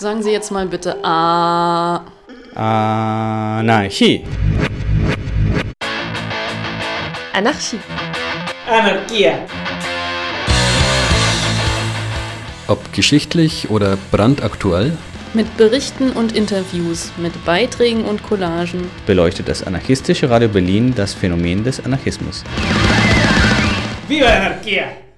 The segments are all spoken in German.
Sagen Sie jetzt mal bitte A. Anarchie. Anarchie. Anarchia. Ob geschichtlich oder brandaktuell, Mit Berichten und Interviews, mit Beiträgen und Collagen. beleuchtet das anarchistische Radio Berlin das Phänomen des Anarchismus. Viva la anarquía.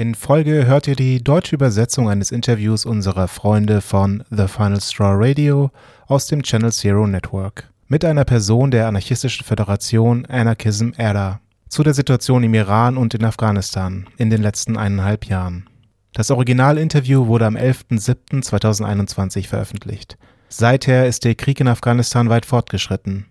In Folge hört ihr die deutsche Übersetzung eines Interviews unserer Freunde von The Final Straw Radio aus dem Channel Zero Network mit einer Person der anarchistischen Föderation Anarchism Era zu der Situation im Iran und in Afghanistan in den letzten eineinhalb Jahren. Das Originalinterview wurde am 11.07.2021 veröffentlicht. Seither ist der Krieg in Afghanistan weit fortgeschritten.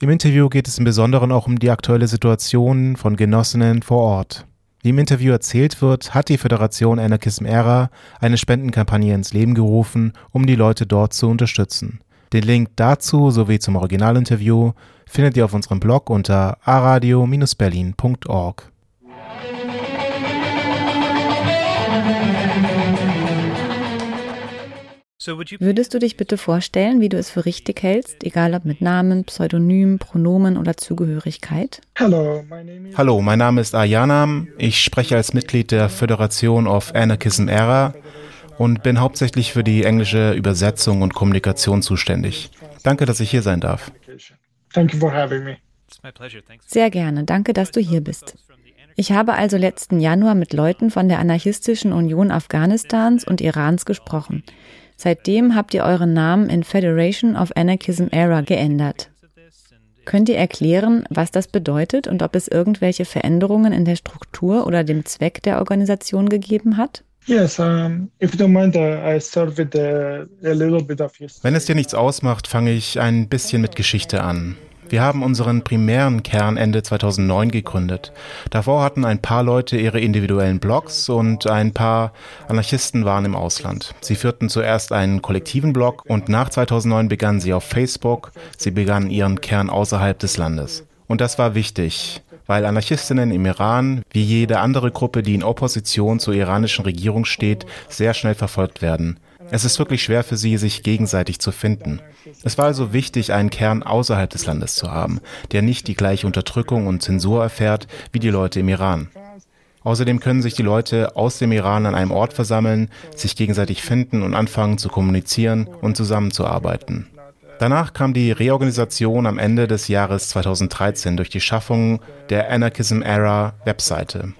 Im Interview geht es im Besonderen auch um die aktuelle Situation von Genossinnen vor Ort. Wie im Interview erzählt wird, hat die Föderation Anarchism Era eine Spendenkampagne ins Leben gerufen, um die Leute dort zu unterstützen. Den Link dazu sowie zum Originalinterview findet ihr auf unserem Blog unter aradio-berlin.org. Würdest du dich bitte vorstellen, wie du es für richtig hältst, egal ob mit Namen, Pseudonym, Pronomen oder Zugehörigkeit? Hallo, mein Name ist Ayanam. Ich spreche als Mitglied der Föderation of Anarchism Era und bin hauptsächlich für die englische Übersetzung und Kommunikation zuständig. Danke, dass ich hier sein darf. Sehr gerne, danke, dass du hier bist. Ich habe also letzten Januar mit Leuten von der Anarchistischen Union Afghanistans und Irans gesprochen. Seitdem habt ihr euren Namen in Federation of Anarchism Era geändert. Könnt ihr erklären, was das bedeutet und ob es irgendwelche Veränderungen in der Struktur oder dem Zweck der Organisation gegeben hat? Yes, um, if you don't mind, uh, I start with uh, a little bit of history. Wenn es dir nichts ausmacht, fange ich ein bisschen mit Geschichte an. Wir haben unseren primären Kern Ende 2009 gegründet. Davor hatten ein paar Leute ihre individuellen Blogs und ein paar Anarchisten waren im Ausland. Sie führten zuerst einen kollektiven Blog und nach 2009 begannen sie auf Facebook. Sie begannen ihren Kern außerhalb des Landes. Und das war wichtig, weil Anarchistinnen im Iran, wie jede andere Gruppe, die in Opposition zur iranischen Regierung steht, sehr schnell verfolgt werden. Es ist wirklich schwer für sie, sich gegenseitig zu finden. Es war also wichtig, einen Kern außerhalb des Landes zu haben, der nicht die gleiche Unterdrückung und Zensur erfährt wie die Leute im Iran. Außerdem können sich die Leute aus dem Iran an einem Ort versammeln, sich gegenseitig finden und anfangen zu kommunizieren und zusammenzuarbeiten. Danach kam die Reorganisation am Ende des Jahres 2013 durch die Schaffung der Anarchism Era Webseite.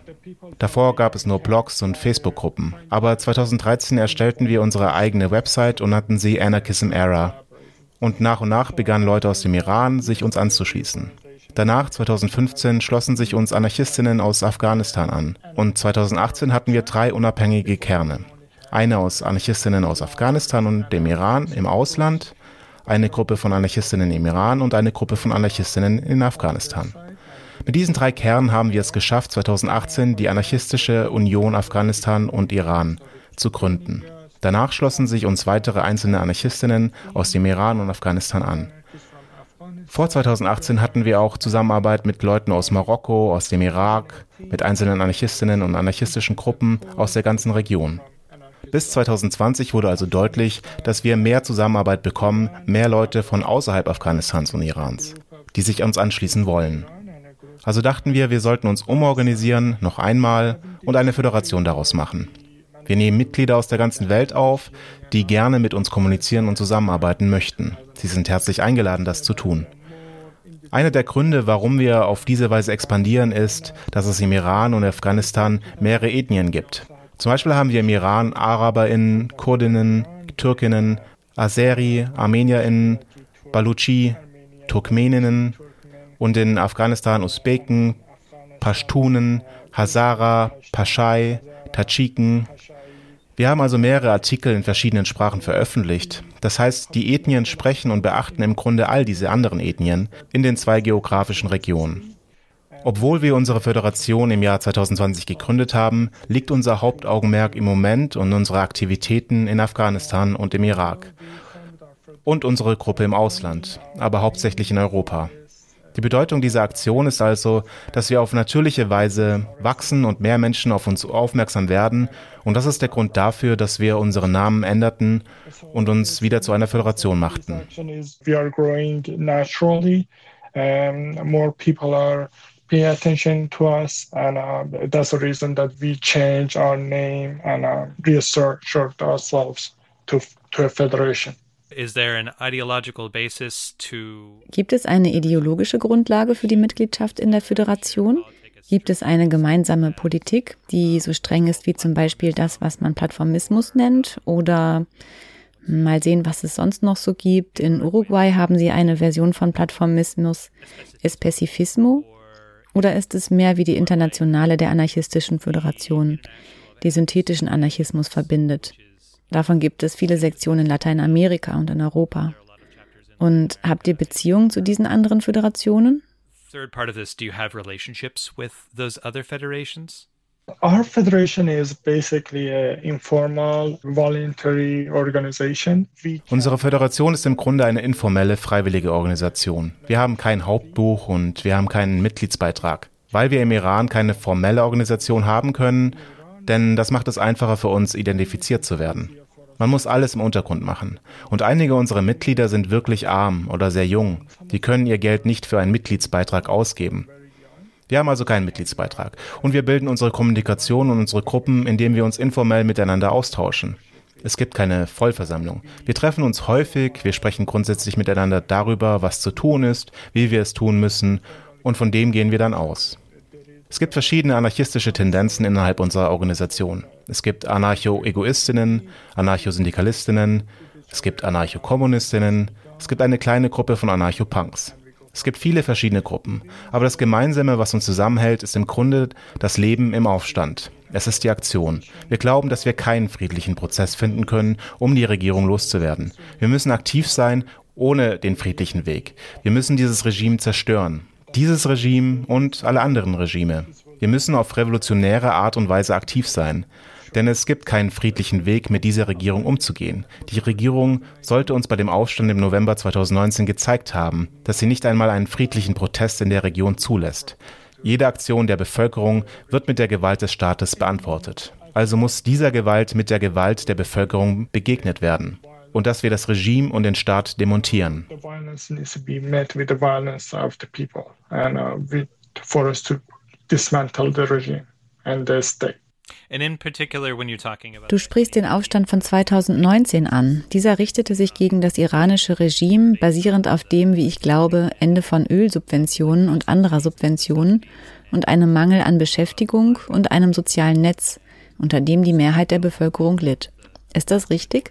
Davor gab es nur Blogs und Facebook-Gruppen. Aber 2013 erstellten wir unsere eigene Website und nannten sie Anarchism Era. Und nach und nach begannen Leute aus dem Iran, sich uns anzuschließen. Danach, 2015, schlossen sich uns Anarchistinnen aus Afghanistan an. Und 2018 hatten wir drei unabhängige Kerne. Eine aus Anarchistinnen aus Afghanistan und dem Iran im Ausland, eine Gruppe von Anarchistinnen im Iran und eine Gruppe von Anarchistinnen in Afghanistan. Mit diesen drei Kernen haben wir es geschafft, 2018 die Anarchistische Union Afghanistan und Iran zu gründen. Danach schlossen sich uns weitere einzelne Anarchistinnen aus dem Iran und Afghanistan an. Vor 2018 hatten wir auch Zusammenarbeit mit Leuten aus Marokko, aus dem Irak, mit einzelnen Anarchistinnen und anarchistischen Gruppen aus der ganzen Region. Bis 2020 wurde also deutlich, dass wir mehr Zusammenarbeit bekommen, mehr Leute von außerhalb Afghanistans und Irans, die sich uns anschließen wollen. Also dachten wir, wir sollten uns umorganisieren, noch einmal, und eine Föderation daraus machen. Wir nehmen Mitglieder aus der ganzen Welt auf, die gerne mit uns kommunizieren und zusammenarbeiten möchten. Sie sind herzlich eingeladen, das zu tun. Einer der Gründe, warum wir auf diese Weise expandieren, ist, dass es im Iran und Afghanistan mehrere Ethnien gibt. Zum Beispiel haben wir im Iran AraberInnen, Kurdinnen, Türkinnen, Azeri, ArmenierInnen, Baluchi, Turkmeninnen und in Afghanistan Usbeken, Pashtunen, Hazara, Paschai, Tadschiken. Wir haben also mehrere Artikel in verschiedenen Sprachen veröffentlicht. Das heißt, die Ethnien sprechen und beachten im Grunde all diese anderen Ethnien in den zwei geografischen Regionen. Obwohl wir unsere Föderation im Jahr 2020 gegründet haben, liegt unser Hauptaugenmerk im Moment und unsere Aktivitäten in Afghanistan und im Irak. Und unsere Gruppe im Ausland, aber hauptsächlich in Europa. Die Bedeutung dieser Aktion ist also, dass wir auf natürliche Weise wachsen und mehr Menschen auf uns aufmerksam werden. Und das ist der Grund dafür, dass wir unseren Namen änderten und uns wieder zu einer Föderation machten. More people are pay attention to us, and uh, that's the reason that we change our name and uh, reassert ourselves to, to a federation. Gibt es eine ideologische Grundlage für die Mitgliedschaft in der Föderation? Gibt es eine gemeinsame Politik, die so streng ist wie zum Beispiel das, was man Plattformismus nennt? Oder mal sehen, was es sonst noch so gibt. In Uruguay haben sie eine Version von Plattformismus, Especifismo. Oder ist es mehr wie die Internationale der Anarchistischen Föderation, die synthetischen Anarchismus verbindet? Davon gibt es viele Sektionen in Lateinamerika und in Europa. Und habt ihr Beziehungen zu diesen anderen Föderationen? Third part of this, do you have relationships with those other federations? Our federation is basically an informal, voluntary organization. Unsere Föderation ist im Grunde eine informelle, freiwillige Organisation. Wir haben kein Hauptbuch und wir haben keinen Mitgliedsbeitrag. Weil wir im Iran keine formelle Organisation haben können, denn das macht es einfacher für uns, identifiziert zu werden. Man muss alles im Untergrund machen. Und einige unserer Mitglieder sind wirklich arm oder sehr jung. Die können ihr Geld nicht für einen Mitgliedsbeitrag ausgeben. Wir haben also keinen Mitgliedsbeitrag. Und wir bilden unsere Kommunikation und unsere Gruppen, indem wir uns informell miteinander austauschen. Es gibt keine Vollversammlung. Wir treffen uns häufig, wir sprechen grundsätzlich miteinander darüber, was zu tun ist, wie wir es tun müssen, und von dem gehen wir dann aus. Es gibt verschiedene anarchistische Tendenzen innerhalb unserer Organisation. Es gibt Anarcho-Egoistinnen, Anarcho-Syndikalistinnen, es gibt Anarcho-Kommunistinnen, es gibt eine kleine Gruppe von Anarcho-Punks. Es gibt viele verschiedene Gruppen, aber das Gemeinsame, was uns zusammenhält, ist im Grunde das Leben im Aufstand. Es ist die Aktion. Wir glauben, dass wir keinen friedlichen Prozess finden können, um die Regierung loszuwerden. Wir müssen aktiv sein, ohne den friedlichen Weg. Wir müssen dieses Regime zerstören. Dieses Regime und alle anderen Regime. Wir müssen auf revolutionäre Art und Weise aktiv sein. Denn es gibt keinen friedlichen Weg, mit dieser Regierung umzugehen. Die Regierung sollte uns bei dem Aufstand im November 2019 gezeigt haben, dass sie nicht einmal einen friedlichen Protest in der Region zulässt. Jede Aktion der Bevölkerung wird mit der Gewalt des Staates beantwortet. Also muss dieser Gewalt mit der Gewalt der Bevölkerung begegnet werden. Und dass wir das Regime und den Staat demontieren. state. Du sprichst den Aufstand von 2019 an. Dieser richtete sich gegen das iranische Regime, basierend auf dem, wie ich glaube, Ende von Ölsubventionen und anderer Subventionen und einem Mangel an Beschäftigung und einem sozialen Netz, unter dem die Mehrheit der Bevölkerung litt. Ist das richtig?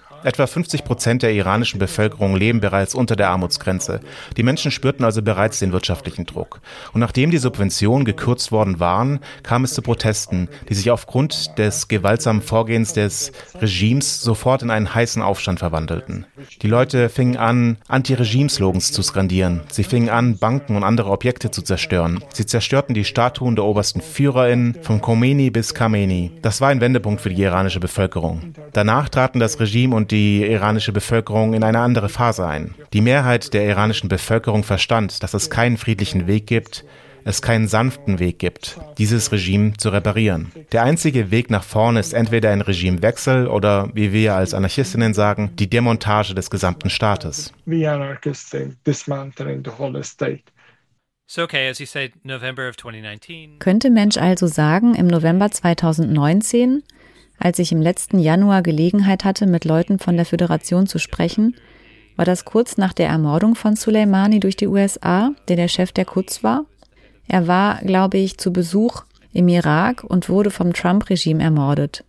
Etwa 50 Prozent der iranischen Bevölkerung leben bereits unter der Armutsgrenze. Die Menschen spürten also bereits den wirtschaftlichen Druck. Und nachdem die Subventionen gekürzt worden waren, kam es zu Protesten, die sich aufgrund des gewaltsamen Vorgehens des Regimes sofort in einen heißen Aufstand verwandelten. Die Leute fingen an, Anti-Regime-Slogans zu skandieren. Sie fingen an, Banken und andere Objekte zu zerstören. Sie zerstörten die Statuen der obersten FührerInnen, von Khomeini bis Khamenei. Das war ein Wendepunkt für die iranische Bevölkerung. Danach traten das Regime und die iranische Bevölkerung in eine andere Phase ein. Die Mehrheit der iranischen Bevölkerung verstand, dass es keinen friedlichen Weg gibt, es keinen sanften Weg gibt, dieses Regime zu reparieren. Der einzige Weg nach vorne ist entweder ein Regimewechsel oder, wie wir als Anarchistinnen sagen, die Demontage des gesamten Staates. Könnte Mensch also sagen, im November 2019 als ich im letzten Januar Gelegenheit hatte, mit Leuten von der Föderation zu sprechen, war das kurz nach der Ermordung von Soleimani durch die USA, der der Chef der Quds war. Er war, glaube ich, zu Besuch im Irak und wurde vom Trump-Regime ermordet.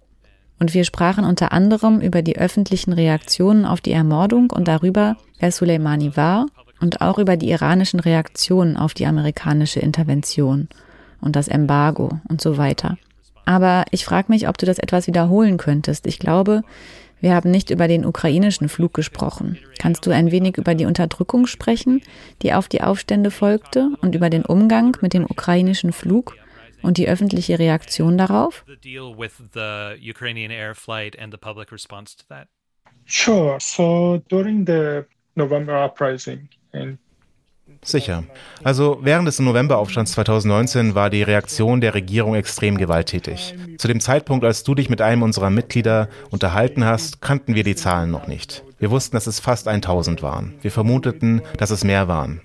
Und wir sprachen unter anderem über die öffentlichen Reaktionen auf die Ermordung und darüber, wer Soleimani war und auch über die iranischen Reaktionen auf die amerikanische Intervention und das Embargo und so weiter. Aber ich frage mich, ob du das etwas wiederholen könntest. Ich glaube, wir haben nicht über den ukrainischen Flug gesprochen. Kannst du ein wenig über die Unterdrückung sprechen, die auf die Aufstände folgte und über den Umgang mit dem ukrainischen Flug? Und die öffentliche Reaktion darauf? Sure. So during the November uprising in Sicher. Also während des Novemberaufstands 2019 war die Reaktion der Regierung extrem gewalttätig. Zu dem Zeitpunkt, als du dich mit einem unserer Mitglieder unterhalten hast, kannten wir die Zahlen noch nicht. Wir wussten, dass es fast 1000 waren. Wir vermuteten, dass es mehr waren.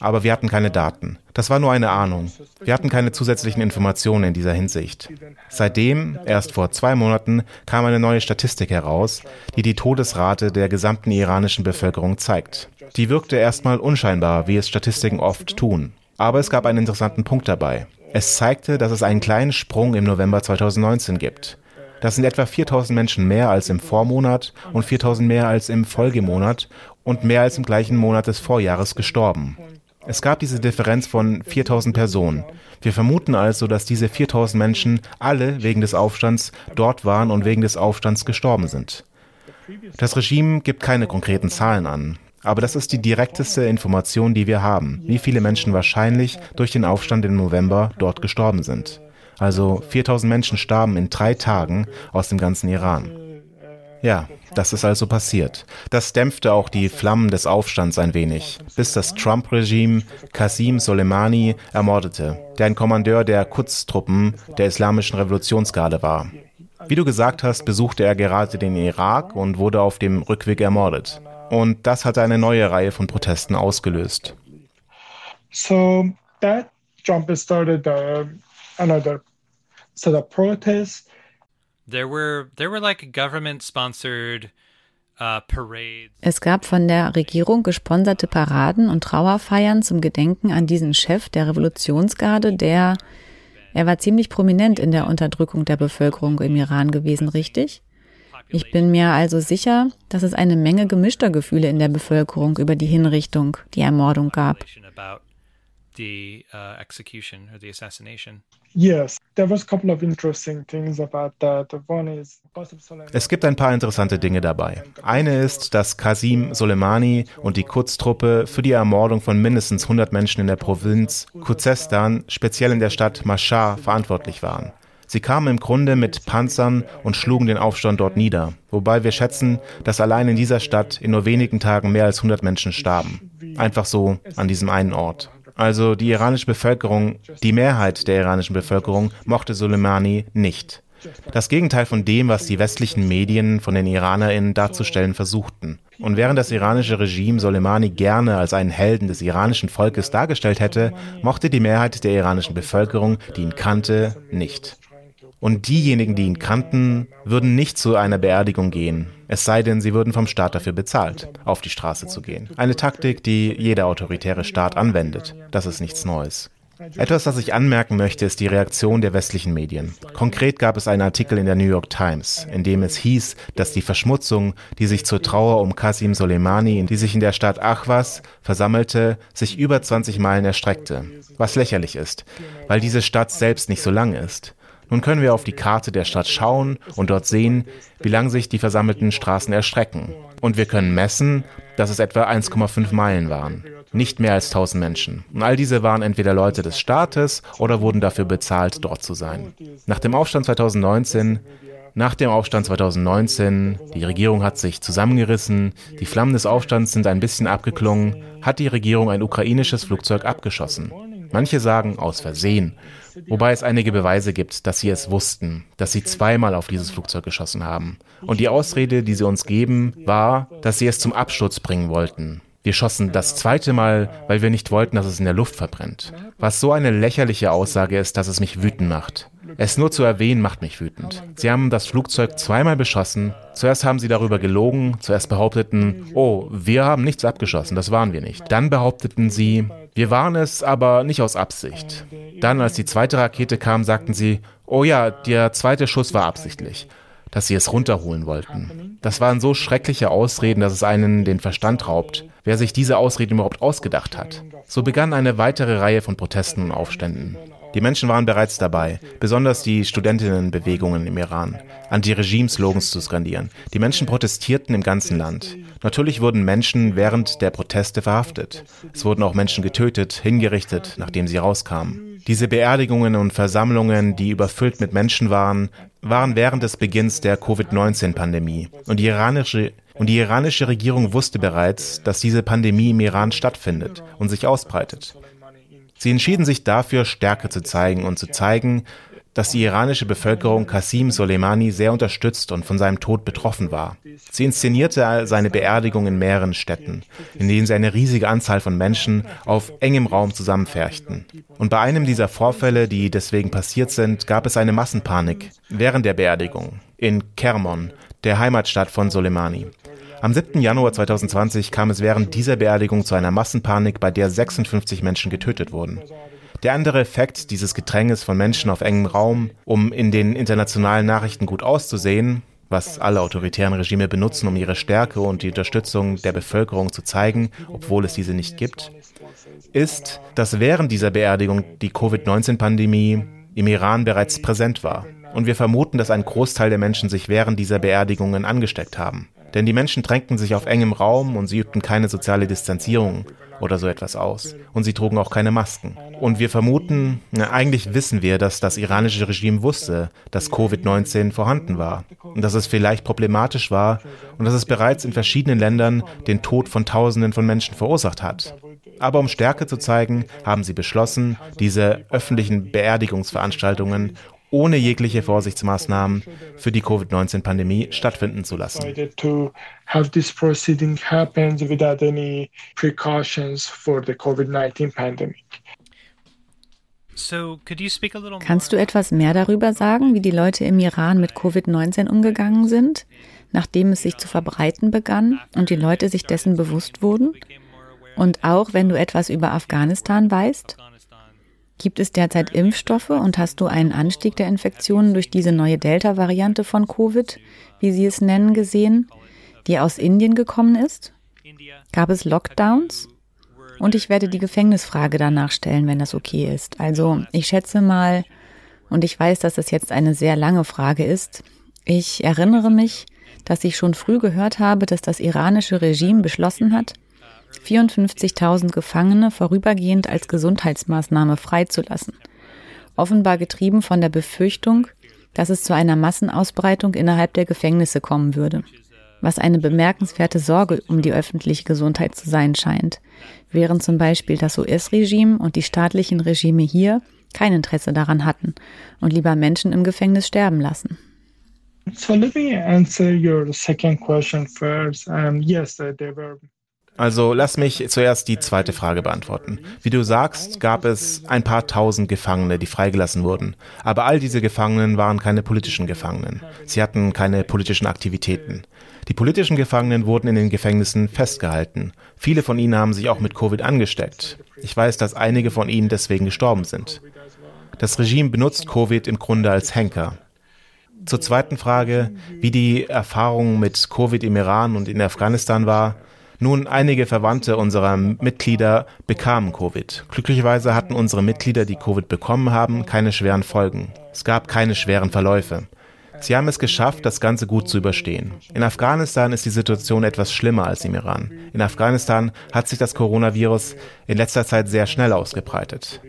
Aber wir hatten keine Daten. Das war nur eine Ahnung. Wir hatten keine zusätzlichen Informationen in dieser Hinsicht. Seitdem, erst vor zwei Monaten, kam eine neue Statistik heraus, die die Todesrate der gesamten iranischen Bevölkerung zeigt. Die wirkte erstmal unscheinbar, wie es Statistiken oft tun. Aber es gab einen interessanten Punkt dabei. Es zeigte, dass es einen kleinen Sprung im November 2019 gibt. Das sind etwa 4000 Menschen mehr als im Vormonat und 4000 mehr als im Folgemonat und mehr als im gleichen Monat des Vorjahres gestorben. Es gab diese Differenz von 4000 Personen. Wir vermuten also, dass diese 4000 Menschen alle wegen des Aufstands dort waren und wegen des Aufstands gestorben sind. Das Regime gibt keine konkreten Zahlen an, aber das ist die direkteste Information, die wir haben, wie viele Menschen wahrscheinlich durch den Aufstand im November dort gestorben sind. Also 4000 Menschen starben in drei Tagen aus dem ganzen Iran. Ja, das ist also passiert. Das dämpfte auch die Flammen des Aufstands ein wenig, bis das Trump-Regime Qasim Soleimani ermordete, der ein Kommandeur der Quds-Truppen der Islamischen Revolutionsgarde war. Wie du gesagt hast, besuchte er gerade den Irak und wurde auf dem Rückweg ermordet. Und das hatte eine neue Reihe von Protesten ausgelöst. So that jump started uh, another set of protests There were there were like government sponsored uh, es gab von der Regierung gesponserte Paraden und Trauerfeiern zum Gedenken an diesen Chef der Revolutionsgarde, der er war ziemlich prominent in der Unterdrückung der Bevölkerung im Iran gewesen, richtig? Ich bin mir also sicher, dass es eine Menge gemischter Gefühle in der Bevölkerung über die Hinrichtung, die Ermordung gab. Es gibt ein paar interessante Dinge dabei. Eine ist, dass Qasim Soleimani und die Quds-Truppe für die Ermordung von mindestens 100 Menschen in der Provinz Khuzestan, speziell in der Stadt Mashhad, verantwortlich waren. Sie kamen im Grunde mit Panzern und schlugen den Aufstand dort nieder, wobei wir schätzen, dass allein in dieser Stadt in nur wenigen Tagen mehr als 100 Menschen starben. Einfach so an diesem einen Ort. Also die iranische Bevölkerung, die Mehrheit der iranischen Bevölkerung mochte Soleimani nicht. Das Gegenteil von dem, was die westlichen Medien von den IranerInnen darzustellen versuchten. Und während das iranische Regime Soleimani gerne als einen Helden des iranischen Volkes dargestellt hätte, mochte die Mehrheit der iranischen Bevölkerung, die ihn kannte, nicht. Und diejenigen, die ihn kannten, würden nicht zu einer Beerdigung gehen, es sei denn, sie würden vom Staat dafür bezahlt, auf die Straße zu gehen. Eine Taktik, die jeder autoritäre Staat anwendet. Das ist nichts Neues. Etwas, das ich anmerken möchte, ist die Reaktion der westlichen Medien. Konkret gab es einen Artikel in der New York Times, in dem es hieß, dass die Verschmutzung, die sich zur Trauer um Qasim Soleimani, die sich in der Stadt Ahwas versammelte, sich über 20 Meilen erstreckte. Was lächerlich ist, weil diese Stadt selbst nicht so lang ist. Nun können wir auf die Karte der Stadt schauen und dort sehen, wie lang sich die versammelten Straßen erstrecken. Und wir können messen, dass es etwa 1,5 Meilen waren. Nicht mehr als 1000 Menschen. Und all diese waren entweder Leute des Staates oder wurden dafür bezahlt, dort zu sein. Nach dem Aufstand 2019 nach dem Aufstand 2019, die Regierung hat sich zusammengerissen, die Flammen des Aufstands sind ein bisschen abgeklungen, hat die Regierung ein ukrainisches Flugzeug abgeschossen. Manche sagen aus Versehen, wobei es einige Beweise gibt, dass sie es wussten, dass sie zweimal auf dieses Flugzeug geschossen haben. Und die Ausrede, die sie uns geben, war, dass sie es zum Absturz bringen wollten. Wir schossen das zweite Mal, weil wir nicht wollten, dass es in der Luft verbrennt. Was so eine lächerliche Aussage ist, dass es mich wütend macht. Es nur zu erwähnen macht mich wütend. Sie haben das Flugzeug zweimal beschossen. Zuerst haben sie darüber gelogen. Zuerst behaupteten, oh, wir haben nichts abgeschossen, das waren wir nicht. Dann behaupteten sie, wir waren es, aber nicht aus Absicht. Dann, als die zweite Rakete kam, sagten sie, oh ja, der zweite Schuss war absichtlich, dass sie es runterholen wollten. Das waren so schreckliche Ausreden, dass es einen den Verstand raubt, wer sich diese Ausreden überhaupt ausgedacht hat. So begann eine weitere Reihe von Protesten und Aufständen. Die Menschen waren bereits dabei, besonders die Studentinnenbewegungen im Iran, Anti-Regime-Slogans zu skandieren. Die Menschen protestierten im ganzen Land. Natürlich wurden Menschen während der Proteste verhaftet. Es wurden auch Menschen getötet, hingerichtet, nachdem sie rauskamen. Diese Beerdigungen und Versammlungen, die überfüllt mit Menschen waren, waren während des Beginns der Covid-19-Pandemie. Und die iranische und die iranische Regierung wusste bereits, dass diese Pandemie im Iran stattfindet und sich ausbreitet. Sie entschieden sich dafür, Stärke zu zeigen und zu zeigen, dass die iranische Bevölkerung Qasim Soleimani sehr unterstützt und von seinem Tod betroffen war. Sie inszenierte seine Beerdigung in mehreren Städten, in denen sie eine riesige Anzahl von Menschen auf engem Raum zusammenferchten. Und bei einem dieser Vorfälle, die deswegen passiert sind, gab es eine Massenpanik während der Beerdigung in Kermon, der Heimatstadt von Soleimani. Am 7. Januar 2020 kam es während dieser Beerdigung zu einer Massenpanik, bei der 56 Menschen getötet wurden. Der andere Effekt dieses Gedränges von Menschen auf engem Raum, um in den internationalen Nachrichten gut auszusehen, was alle autoritären Regime benutzen, um ihre Stärke und die Unterstützung der Bevölkerung zu zeigen, obwohl es diese nicht gibt, ist, dass während dieser Beerdigung die Covid-19-Pandemie im Iran bereits präsent war. Und wir vermuten, dass ein Großteil der Menschen sich während dieser Beerdigungen angesteckt haben. Denn die Menschen drängten sich auf engem Raum und sie übten keine soziale Distanzierung oder so etwas aus. Und sie trugen auch keine Masken. Und wir vermuten, na, eigentlich wissen wir, dass das iranische Regime wusste, dass Covid-19 vorhanden war und dass es vielleicht problematisch war und dass es bereits in verschiedenen Ländern den Tod von Tausenden von Menschen verursacht hat. Aber um Stärke zu zeigen, haben sie beschlossen, diese öffentlichen Beerdigungsveranstaltungen ohne jegliche Vorsichtsmaßnahmen für die Covid-19-Pandemie stattfinden zu lassen. Kannst du etwas mehr darüber sagen, wie die Leute im Iran mit Covid-19 umgegangen sind, nachdem es sich zu verbreiten begann und die Leute sich dessen bewusst wurden? Und auch wenn du etwas über Afghanistan weißt? Gibt es derzeit Impfstoffe und hast du einen Anstieg der Infektionen durch diese neue Delta-Variante von Covid, wie sie es nennen, gesehen, die aus Indien gekommen ist? Gab es Lockdowns? Und ich werde die Gefängnisfrage danach stellen, wenn das okay ist. Also ich schätze mal, und ich weiß, dass das jetzt eine sehr lange Frage ist, ich erinnere mich, dass ich schon früh gehört habe, dass das iranische Regime beschlossen hat, 54.000 Gefangene vorübergehend als Gesundheitsmaßnahme freizulassen. Offenbar getrieben von der Befürchtung, dass es zu einer Massenausbreitung innerhalb der Gefängnisse kommen würde. Was eine bemerkenswerte Sorge um die öffentliche Gesundheit zu sein scheint, während zum Beispiel das US-Regime und die staatlichen Regime hier kein Interesse daran hatten und lieber Menschen im Gefängnis sterben lassen. So let me answer your second question first. Um, yes, there were also lass mich zuerst die zweite Frage beantworten. Wie du sagst, gab es ein paar tausend Gefangene, die freigelassen wurden. Aber all diese Gefangenen waren keine politischen Gefangenen. Sie hatten keine politischen Aktivitäten. Die politischen Gefangenen wurden in den Gefängnissen festgehalten. Viele von ihnen haben sich auch mit Covid angesteckt. Ich weiß, dass einige von ihnen deswegen gestorben sind. Das Regime benutzt Covid im Grunde als Henker. Zur zweiten Frage, wie die Erfahrung mit Covid im Iran und in Afghanistan war, nun, einige Verwandte unserer Mitglieder bekamen Covid. Glücklicherweise hatten unsere Mitglieder, die Covid bekommen haben, keine schweren Folgen. Es gab keine schweren Verläufe. Sie haben es geschafft, das Ganze gut zu überstehen. In Afghanistan ist die Situation etwas schlimmer als im Iran. In Afghanistan hat sich das Coronavirus in letzter Zeit sehr schnell ausgebreitet.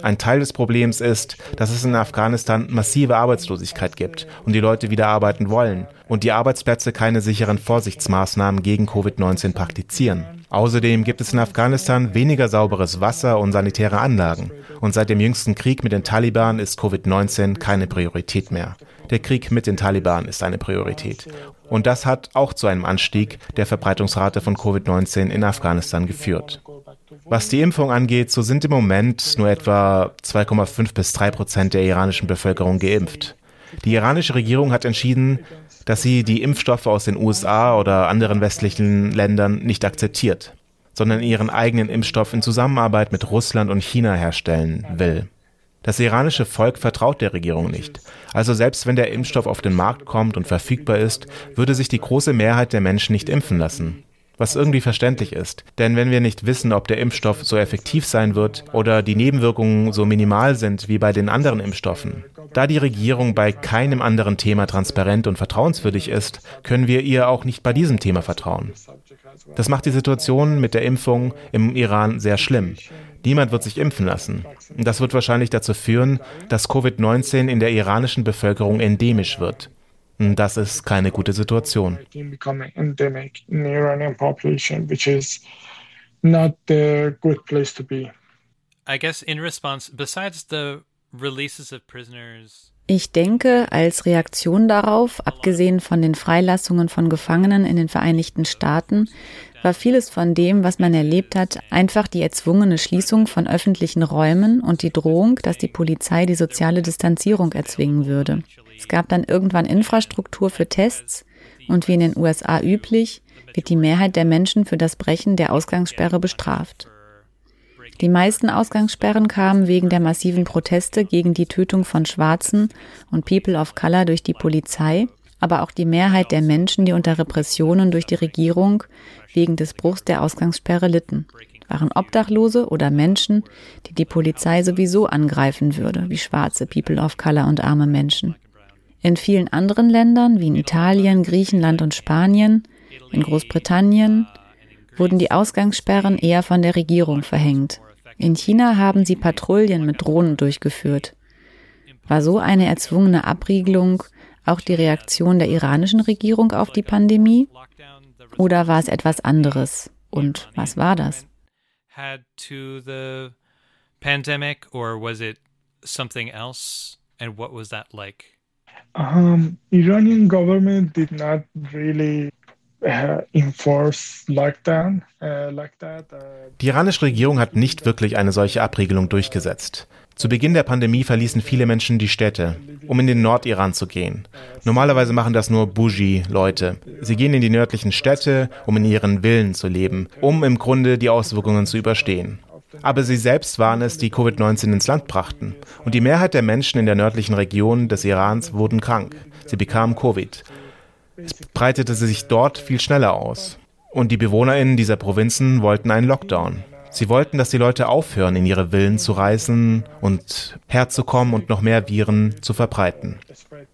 Ein Teil des Problems ist, dass es in Afghanistan massive Arbeitslosigkeit gibt und die Leute wieder arbeiten wollen und die Arbeitsplätze keine sicheren Vorsichtsmaßnahmen gegen Covid-19 praktizieren. Außerdem gibt es in Afghanistan weniger sauberes Wasser und sanitäre Anlagen. Und seit dem jüngsten Krieg mit den Taliban ist Covid-19 keine Priorität mehr. Der Krieg mit den Taliban ist eine Priorität. Und das hat auch zu einem Anstieg der Verbreitungsrate von Covid-19 in Afghanistan geführt. Was die Impfung angeht, so sind im Moment nur etwa 2,5 bis 3 Prozent der iranischen Bevölkerung geimpft. Die iranische Regierung hat entschieden, dass sie die Impfstoffe aus den USA oder anderen westlichen Ländern nicht akzeptiert, sondern ihren eigenen Impfstoff in Zusammenarbeit mit Russland und China herstellen will. Das iranische Volk vertraut der Regierung nicht. Also selbst wenn der Impfstoff auf den Markt kommt und verfügbar ist, würde sich die große Mehrheit der Menschen nicht impfen lassen was irgendwie verständlich ist. Denn wenn wir nicht wissen, ob der Impfstoff so effektiv sein wird oder die Nebenwirkungen so minimal sind wie bei den anderen Impfstoffen, da die Regierung bei keinem anderen Thema transparent und vertrauenswürdig ist, können wir ihr auch nicht bei diesem Thema vertrauen. Das macht die Situation mit der Impfung im Iran sehr schlimm. Niemand wird sich impfen lassen. Das wird wahrscheinlich dazu führen, dass Covid-19 in der iranischen Bevölkerung endemisch wird. Das ist keine gute Situation. I guess in response, besides the ich denke, als Reaktion darauf, abgesehen von den Freilassungen von Gefangenen in den Vereinigten Staaten, war vieles von dem, was man erlebt hat, einfach die erzwungene Schließung von öffentlichen Räumen und die Drohung, dass die Polizei die soziale Distanzierung erzwingen würde. Es gab dann irgendwann Infrastruktur für Tests und wie in den USA üblich, wird die Mehrheit der Menschen für das Brechen der Ausgangssperre bestraft. Die meisten Ausgangssperren kamen wegen der massiven Proteste gegen die Tötung von Schwarzen und People of Color durch die Polizei, aber auch die Mehrheit der Menschen, die unter Repressionen durch die Regierung wegen des Bruchs der Ausgangssperre litten, waren Obdachlose oder Menschen, die die Polizei sowieso angreifen würde, wie schwarze People of Color und arme Menschen. In vielen anderen Ländern, wie in Italien, Griechenland und Spanien, in Großbritannien, wurden die Ausgangssperren eher von der Regierung verhängt. In China haben sie Patrouillen mit Drohnen durchgeführt. War so eine erzwungene Abriegelung auch die Reaktion der iranischen Regierung auf die Pandemie? Oder war es etwas anderes? Und was war das? pandemic or was it something else and what was that like? Um, Iranian government did not really Die iranische Regierung hat nicht wirklich eine solche Abriegelung durchgesetzt. Zu Beginn der Pandemie verließen viele Menschen die Städte, um in den Nordiran zu gehen. Normalerweise machen das nur Bougie-Leute. Sie gehen in die nördlichen Städte, um in ihren Villen zu leben, um im Grunde die Auswirkungen zu überstehen. Aber sie selbst waren es, die Covid-19 ins Land brachten. Und die Mehrheit der Menschen in der nördlichen Region des Irans wurden krank. Sie bekamen Covid. Es breitete sich dort viel schneller aus. Und die BewohnerInnen dieser Provinzen wollten einen Lockdown. Sie wollten, dass die Leute aufhören, in ihre Villen zu reisen und herzukommen und noch mehr Viren zu verbreiten.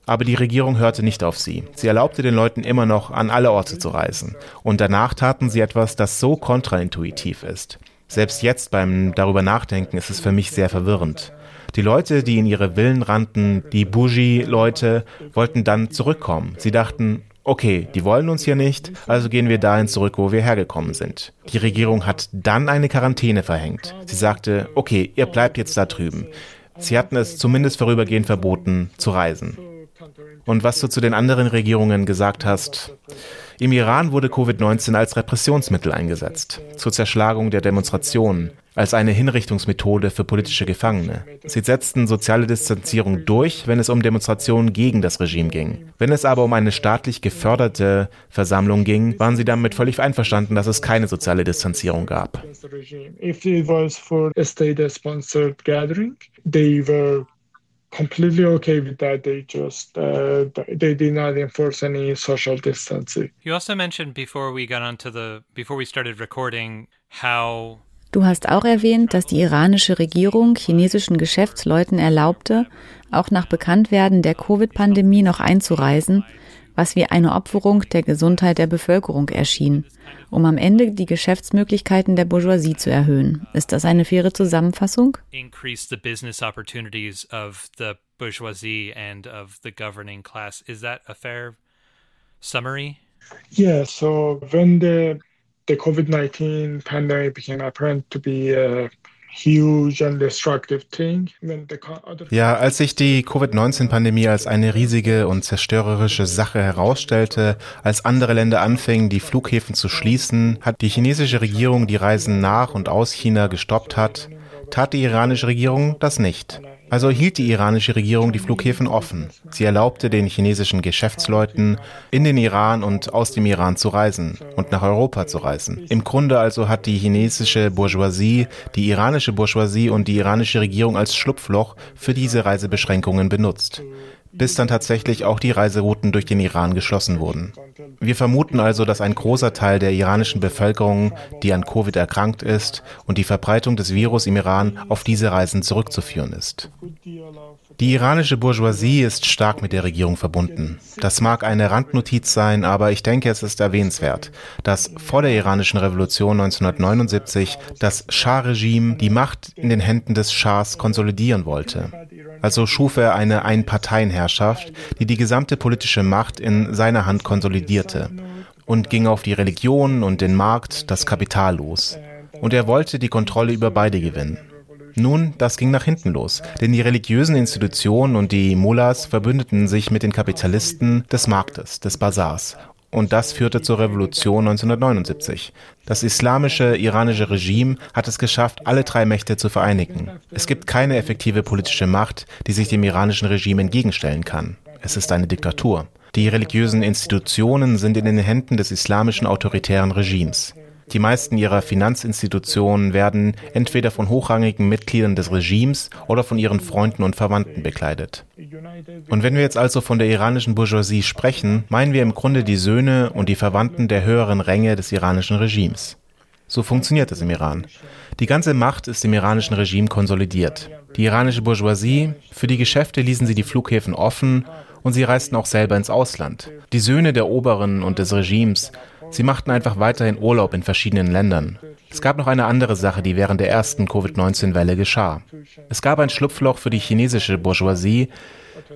Aber die Regierung hörte nicht auf sie. Sie erlaubte den Leuten immer noch, an alle Orte zu reisen. Und danach taten sie etwas, das so kontraintuitiv ist. Selbst jetzt beim darüber nachdenken ist es für mich sehr verwirrend. Die Leute, die in ihre Villen rannten, die Bougie-Leute, wollten dann zurückkommen. Sie dachten, okay, die wollen uns hier nicht, also gehen wir dahin zurück, wo wir hergekommen sind. Die Regierung hat dann eine Quarantäne verhängt. Sie sagte, okay, ihr bleibt jetzt da drüben. Sie hatten es zumindest vorübergehend verboten, zu reisen. Und was du zu den anderen Regierungen gesagt hast, im Iran wurde Covid-19 als Repressionsmittel eingesetzt, zur Zerschlagung der Demonstrationen, als eine Hinrichtungsmethode für politische Gefangene. Sie setzten soziale Distanzierung durch, wenn es um Demonstrationen gegen das Regime ging. Wenn es aber um eine staatlich geförderte Versammlung ging, waren sie damit völlig einverstanden, dass es keine soziale Distanzierung gab. Completely okay with that. They just uh, they did not enforce any social distancing. You also mentioned before we got onto the before we started recording how Du hast auch erwähnt, dass die iranische Regierung chinesischen Geschäftsleuten erlaubte, auch nach Bekanntwerden der Covid-Pandemie noch einzureisen, was wie eine Opferung der Gesundheit der Bevölkerung erschien, um am Ende die Geschäftsmöglichkeiten der Bourgeoisie zu erhöhen. Ist das eine faire Zusammenfassung? Increase the business opportunities of the bourgeoisie and of the governing class. Is that a fair summary? Yeah, so when the the COVID 19 pandemic became apparent to be a ja, als sich die Covid-19-Pandemie als eine riesige und zerstörerische Sache herausstellte, als andere Länder anfingen, die Flughäfen zu schließen, hat die chinesische Regierung die Reisen nach und aus China gestoppt hat, tat die iranische Regierung das nicht. Also hielt die iranische Regierung die Flughäfen offen. Sie erlaubte den chinesischen Geschäftsleuten, in den Iran und aus dem Iran zu reisen und nach Europa zu reisen. Im Grunde also hat die chinesische Bourgeoisie, die iranische Bourgeoisie und die iranische Regierung als Schlupfloch für diese Reisebeschränkungen benutzt. Bis dann tatsächlich auch die Reiserouten durch den Iran geschlossen wurden. Wir vermuten also, dass ein großer Teil der iranischen Bevölkerung, die an Covid erkrankt ist und die Verbreitung des Virus im Iran auf diese Reisen zurückzuführen ist. Die iranische Bourgeoisie ist stark mit der Regierung verbunden. Das mag eine Randnotiz sein, aber ich denke, es ist erwähnenswert, dass vor der iranischen Revolution 1979 das Schah-Regime die Macht in den Händen des Schahs konsolidieren wollte. Also schuf er eine Einparteienherrschaft, die die gesamte politische Macht in seiner Hand konsolidierte und ging auf die Religion und den Markt, das Kapital los. Und er wollte die Kontrolle über beide gewinnen. Nun, das ging nach hinten los, denn die religiösen Institutionen und die Mullahs verbündeten sich mit den Kapitalisten des Marktes, des Bazars. Und das führte zur Revolution 1979. Das islamische iranische Regime hat es geschafft, alle drei Mächte zu vereinigen. Es gibt keine effektive politische Macht, die sich dem iranischen Regime entgegenstellen kann. Es ist eine Diktatur. Die religiösen Institutionen sind in den Händen des islamischen autoritären Regimes. Die meisten ihrer Finanzinstitutionen werden entweder von hochrangigen Mitgliedern des Regimes oder von ihren Freunden und Verwandten bekleidet. Und wenn wir jetzt also von der iranischen Bourgeoisie sprechen, meinen wir im Grunde die Söhne und die Verwandten der höheren Ränge des iranischen Regimes. So funktioniert es im Iran. Die ganze Macht ist im iranischen Regime konsolidiert. Die iranische Bourgeoisie, für die Geschäfte ließen sie die Flughäfen offen und sie reisten auch selber ins Ausland. Die Söhne der Oberen und des Regimes Sie machten einfach weiterhin Urlaub in verschiedenen Ländern. Es gab noch eine andere Sache, die während der ersten Covid-19-Welle geschah. Es gab ein Schlupfloch für die chinesische Bourgeoisie,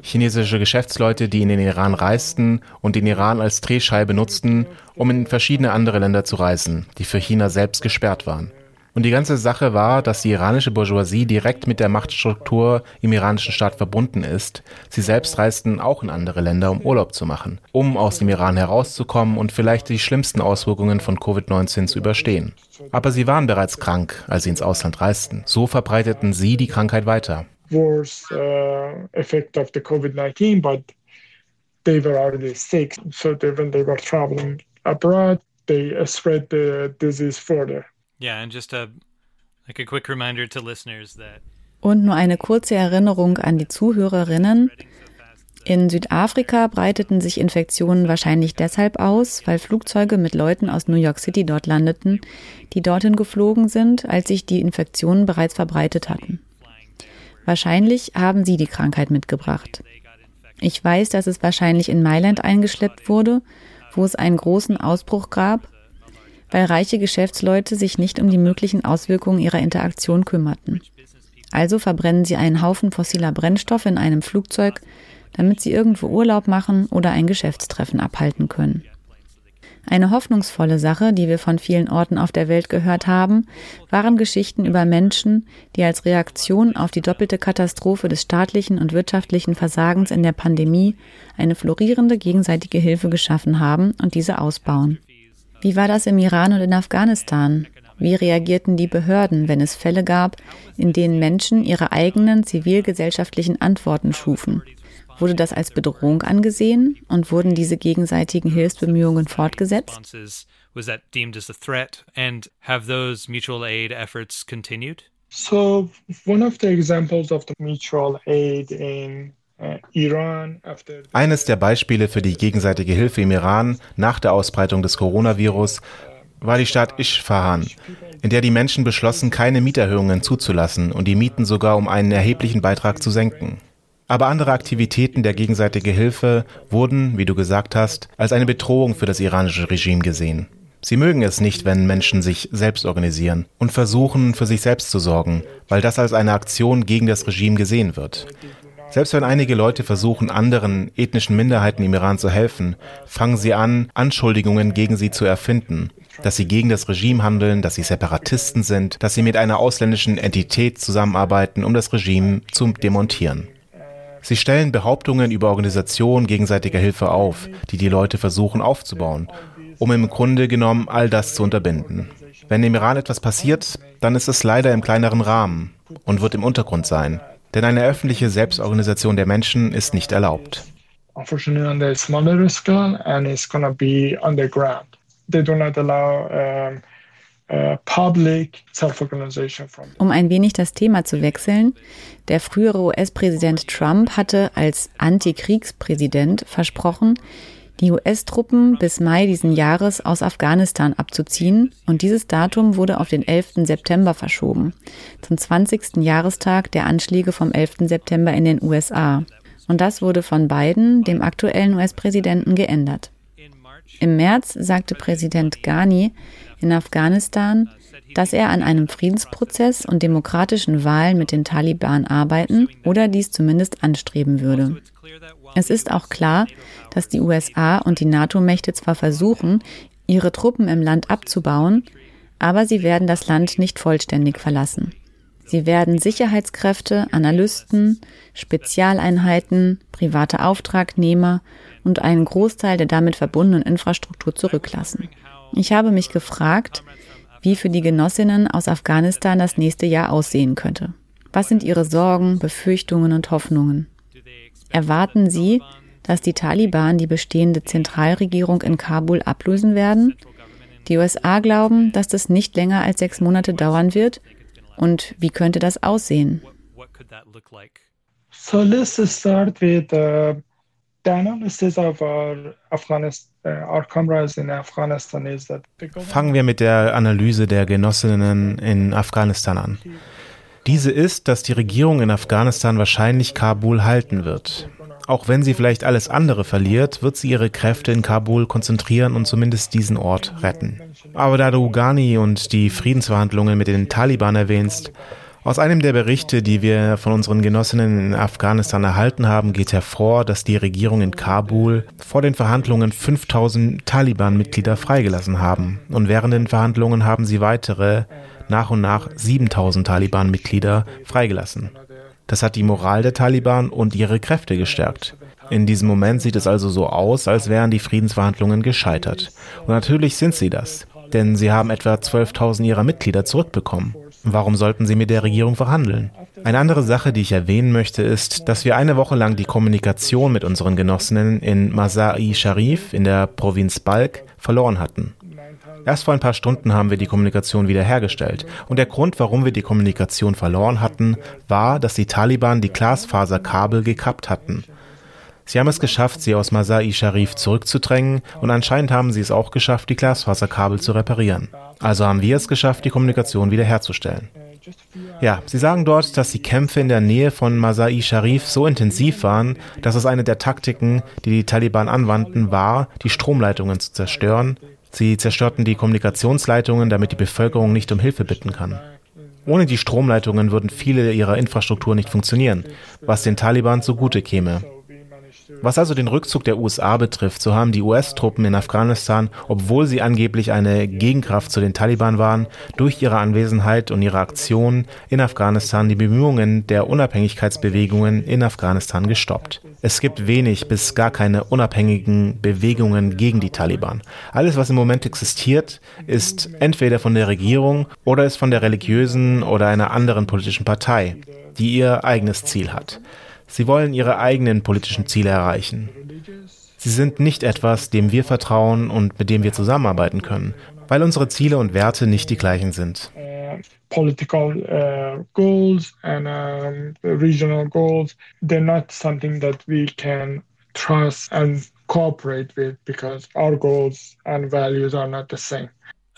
chinesische Geschäftsleute, die in den Iran reisten und den Iran als Drehscheibe nutzten, um in verschiedene andere Länder zu reisen, die für China selbst gesperrt waren. Und die ganze Sache war, dass die iranische Bourgeoisie direkt mit der Machtstruktur im iranischen Staat verbunden ist. Sie selbst reisten auch in andere Länder, um Urlaub zu machen, um aus dem Iran herauszukommen und vielleicht die schlimmsten Auswirkungen von Covid-19 zu überstehen. Aber sie waren bereits krank, als sie ins Ausland reisten. So verbreiteten sie die Krankheit weiter. Uh, effect of the COVID-19, but they were already sick. So they, when they were traveling abroad, they uh, spread the disease further. Yeah, and just a like a quick reminder to listeners that Und nur eine kurze Erinnerung an die Zuhörerinnen. In Südafrika breiteten sich Infektionen wahrscheinlich deshalb aus, weil Flugzeuge mit Leuten aus New York City dort landeten, die dorthin geflogen sind, als sich die Infektionen bereits verbreitet hatten. Wahrscheinlich haben sie die Krankheit mitgebracht. Ich weiß, dass es wahrscheinlich in Mailand eingeschleppt wurde, wo es einen großen Ausbruch gab weil reiche Geschäftsleute sich nicht um die möglichen Auswirkungen ihrer Interaktion kümmerten. Also verbrennen sie einen Haufen fossiler Brennstoffe in einem Flugzeug, damit sie irgendwo Urlaub machen oder ein Geschäftstreffen abhalten können. Eine hoffnungsvolle Sache, die wir von vielen Orten auf der Welt gehört haben, waren Geschichten über Menschen, die als Reaktion auf die doppelte Katastrophe des staatlichen und wirtschaftlichen Versagens in der Pandemie eine florierende gegenseitige Hilfe geschaffen haben und diese ausbauen. Wie war das im Iran und in Afghanistan? Wie reagierten die Behörden, wenn es Fälle gab, in denen Menschen ihre eigenen zivilgesellschaftlichen Antworten schufen? Wurde das als Bedrohung angesehen und wurden diese gegenseitigen Hilfsbemühungen fortgesetzt? So one of the examples of the mutual aid in eines der Beispiele für die gegenseitige Hilfe im Iran nach der Ausbreitung des Coronavirus war die Stadt Isfahan, in der die Menschen beschlossen, keine Mieterhöhungen zuzulassen und die Mieten sogar um einen erheblichen Beitrag zu senken. Aber andere Aktivitäten der gegenseitigen Hilfe wurden, wie du gesagt hast, als eine Bedrohung für das iranische Regime gesehen. Sie mögen es nicht, wenn Menschen sich selbst organisieren und versuchen, für sich selbst zu sorgen, weil das als eine Aktion gegen das Regime gesehen wird. Selbst wenn einige Leute versuchen, anderen ethnischen Minderheiten im Iran zu helfen, fangen sie an, Anschuldigungen gegen sie zu erfinden, dass sie gegen das Regime handeln, dass sie Separatisten sind, dass sie mit einer ausländischen Entität zusammenarbeiten, um das Regime zu demontieren. Sie stellen Behauptungen über Organisationen gegenseitiger Hilfe auf, die die Leute versuchen aufzubauen, um im Grunde genommen all das zu unterbinden. Wenn im Iran etwas passiert, dann ist es leider im kleineren Rahmen und wird im Untergrund sein. Denn eine öffentliche Selbstorganisation der Menschen ist nicht erlaubt. Unfortunately, on the smaller scale, and it's gonna be underground. They do not allow um, uh. Um ein wenig das Thema zu wechseln, der frühere US-Präsident Trump hatte als Antikriegspräsident versprochen, die US-Truppen bis Mai diesen Jahres aus Afghanistan abzuziehen und dieses Datum wurde auf den 11. September verschoben, zum 20. Jahrestag der Anschläge vom 11. September in den USA. Und das wurde von Biden, dem aktuellen US-Präsidenten, geändert. Im März sagte Präsident Ghani in Afghanistan, dass er an einem Friedensprozess und demokratischen Wahlen mit den Taliban arbeiten oder dies zumindest anstreben würde. Es ist auch klar, dass die USA und die NATO-Mächte zwar versuchen, ihre Truppen im Land abzubauen, aber sie werden das Land nicht vollständig verlassen. Sie werden Sicherheitskräfte, Analysten, Spezialeinheiten, private Auftragnehmer und einen Großteil der damit verbundenen Infrastruktur zurücklassen. Ich habe mich gefragt, wie für die Genossinnen aus Afghanistan das nächste Jahr aussehen könnte. Was sind ihre Sorgen, Befürchtungen und Hoffnungen? Erwarten Sie, dass die Taliban die bestehende Zentralregierung in Kabul ablösen werden? Die USA glauben, dass das nicht länger als sechs Monate dauern wird. Und wie könnte das aussehen? So let's start with uh, the analysis of our Afghanistan. Uh, Fangen wir mit der Analyse der Genossinnen in Afghanistan an. Diese ist, dass die Regierung in Afghanistan wahrscheinlich Kabul halten wird. Auch wenn sie vielleicht alles andere verliert, wird sie ihre Kräfte in Kabul konzentrieren und zumindest diesen Ort retten. Aber da du Ghani und die Friedensverhandlungen mit den Taliban erwähnst, aus einem der Berichte, die wir von unseren Genossinnen in Afghanistan erhalten haben, geht hervor, dass die Regierung in Kabul vor den Verhandlungen 5000 Taliban-Mitglieder freigelassen haben. Und während den Verhandlungen haben sie weitere, nach und nach 7000 Taliban-Mitglieder freigelassen. Das hat die Moral der Taliban und ihre Kräfte gestärkt. In diesem Moment sieht es also so aus, als wären die Friedensverhandlungen gescheitert. Und natürlich sind sie das, denn sie haben etwa 12.000 ihrer Mitglieder zurückbekommen. Warum sollten sie mit der Regierung verhandeln? Eine andere Sache, die ich erwähnen möchte, ist, dass wir eine Woche lang die Kommunikation mit unseren Genossinnen in Masai Sharif in der Provinz Balk verloren hatten. Erst vor ein paar Stunden haben wir die Kommunikation wiederhergestellt. Und der Grund, warum wir die Kommunikation verloren hatten, war, dass die Taliban die Glasfaserkabel gekappt hatten. Sie haben es geschafft, sie aus Masai Sharif zurückzudrängen und anscheinend haben sie es auch geschafft, die Glasfaserkabel zu reparieren. Also haben wir es geschafft, die Kommunikation wiederherzustellen. Ja, sie sagen dort, dass die Kämpfe in der Nähe von Masai Sharif so intensiv waren, dass es eine der Taktiken, die die Taliban anwandten, war, die Stromleitungen zu zerstören. Sie zerstörten die Kommunikationsleitungen, damit die Bevölkerung nicht um Hilfe bitten kann. Ohne die Stromleitungen würden viele ihrer Infrastruktur nicht funktionieren, was den Taliban zugute käme. Was also den Rückzug der USA betrifft, so haben die US-Truppen in Afghanistan, obwohl sie angeblich eine Gegenkraft zu den Taliban waren, durch ihre Anwesenheit und ihre Aktionen in Afghanistan die Bemühungen der Unabhängigkeitsbewegungen in Afghanistan gestoppt. Es gibt wenig bis gar keine unabhängigen Bewegungen gegen die Taliban. Alles, was im Moment existiert, ist entweder von der Regierung oder ist von der religiösen oder einer anderen politischen Partei, die ihr eigenes Ziel hat. Sie wollen ihre eigenen politischen Ziele erreichen. Sie sind nicht etwas, dem wir vertrauen und mit dem wir zusammenarbeiten können, weil unsere Ziele und Werte nicht die gleichen sind. Uh, political uh, goals and um, regional goals, they're not something that we can trust and cooperate with because our goals and values are not the same.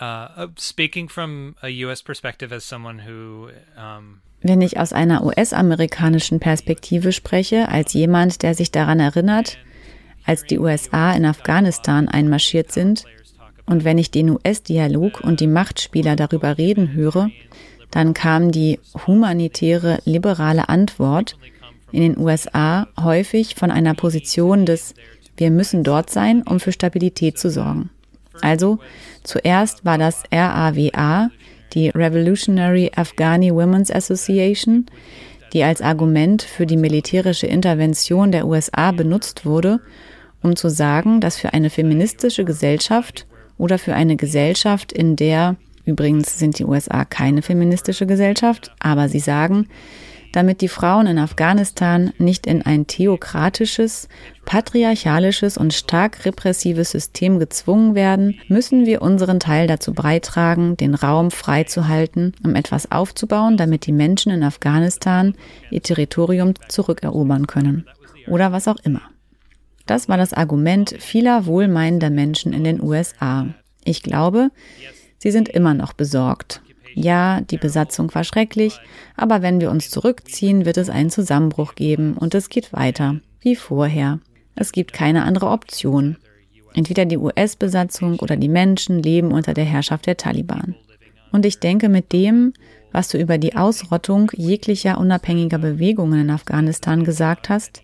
Uh, uh speaking from a U.S. perspective as someone who um wenn ich aus einer US-amerikanischen Perspektive spreche, als jemand, der sich daran erinnert, als die USA in Afghanistan einmarschiert sind, und wenn ich den US-Dialog und die Machtspieler darüber reden höre, dann kam die humanitäre liberale Antwort in den USA häufig von einer Position des Wir müssen dort sein, um für Stabilität zu sorgen. Also zuerst war das RAWA, die Revolutionary Afghani Women's Association, die als Argument für die militärische Intervention der USA benutzt wurde, um zu sagen, dass für eine feministische Gesellschaft oder für eine Gesellschaft, in der übrigens sind die USA keine feministische Gesellschaft, aber sie sagen, damit die Frauen in Afghanistan nicht in ein theokratisches, patriarchalisches und stark repressives System gezwungen werden, müssen wir unseren Teil dazu beitragen, den Raum freizuhalten, um etwas aufzubauen, damit die Menschen in Afghanistan ihr Territorium zurückerobern können. Oder was auch immer. Das war das Argument vieler wohlmeinender Menschen in den USA. Ich glaube, sie sind immer noch besorgt. Ja, die Besatzung war schrecklich, aber wenn wir uns zurückziehen, wird es einen Zusammenbruch geben und es geht weiter, wie vorher. Es gibt keine andere Option. Entweder die US-Besatzung oder die Menschen leben unter der Herrschaft der Taliban. Und ich denke, mit dem, was du über die Ausrottung jeglicher unabhängiger Bewegungen in Afghanistan gesagt hast,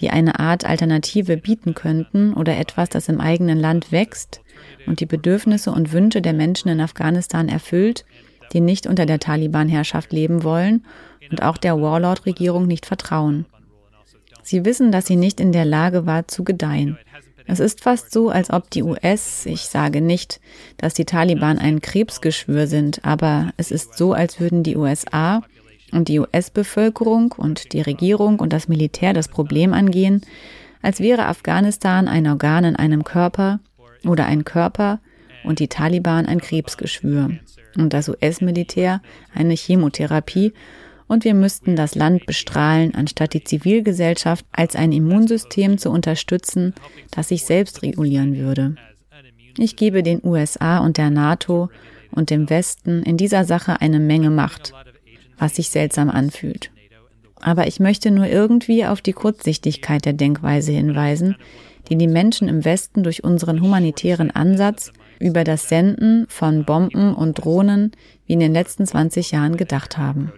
die eine Art Alternative bieten könnten oder etwas, das im eigenen Land wächst und die Bedürfnisse und Wünsche der Menschen in Afghanistan erfüllt, die nicht unter der Taliban-Herrschaft leben wollen und auch der Warlord-Regierung nicht vertrauen. Sie wissen, dass sie nicht in der Lage war zu gedeihen. Es ist fast so, als ob die US, ich sage nicht, dass die Taliban ein Krebsgeschwür sind, aber es ist so, als würden die USA und die US-Bevölkerung und die Regierung und das Militär das Problem angehen, als wäre Afghanistan ein Organ in einem Körper oder ein Körper und die Taliban ein Krebsgeschwür und das US-Militär eine Chemotherapie und wir müssten das Land bestrahlen, anstatt die Zivilgesellschaft als ein Immunsystem zu unterstützen, das sich selbst regulieren würde. Ich gebe den USA und der NATO und dem Westen in dieser Sache eine Menge Macht, was sich seltsam anfühlt. Aber ich möchte nur irgendwie auf die Kurzsichtigkeit der Denkweise hinweisen, die die Menschen im Westen durch unseren humanitären Ansatz über das Senden von Bomben und Drohnen wie in den letzten 20 Jahren gedacht haben.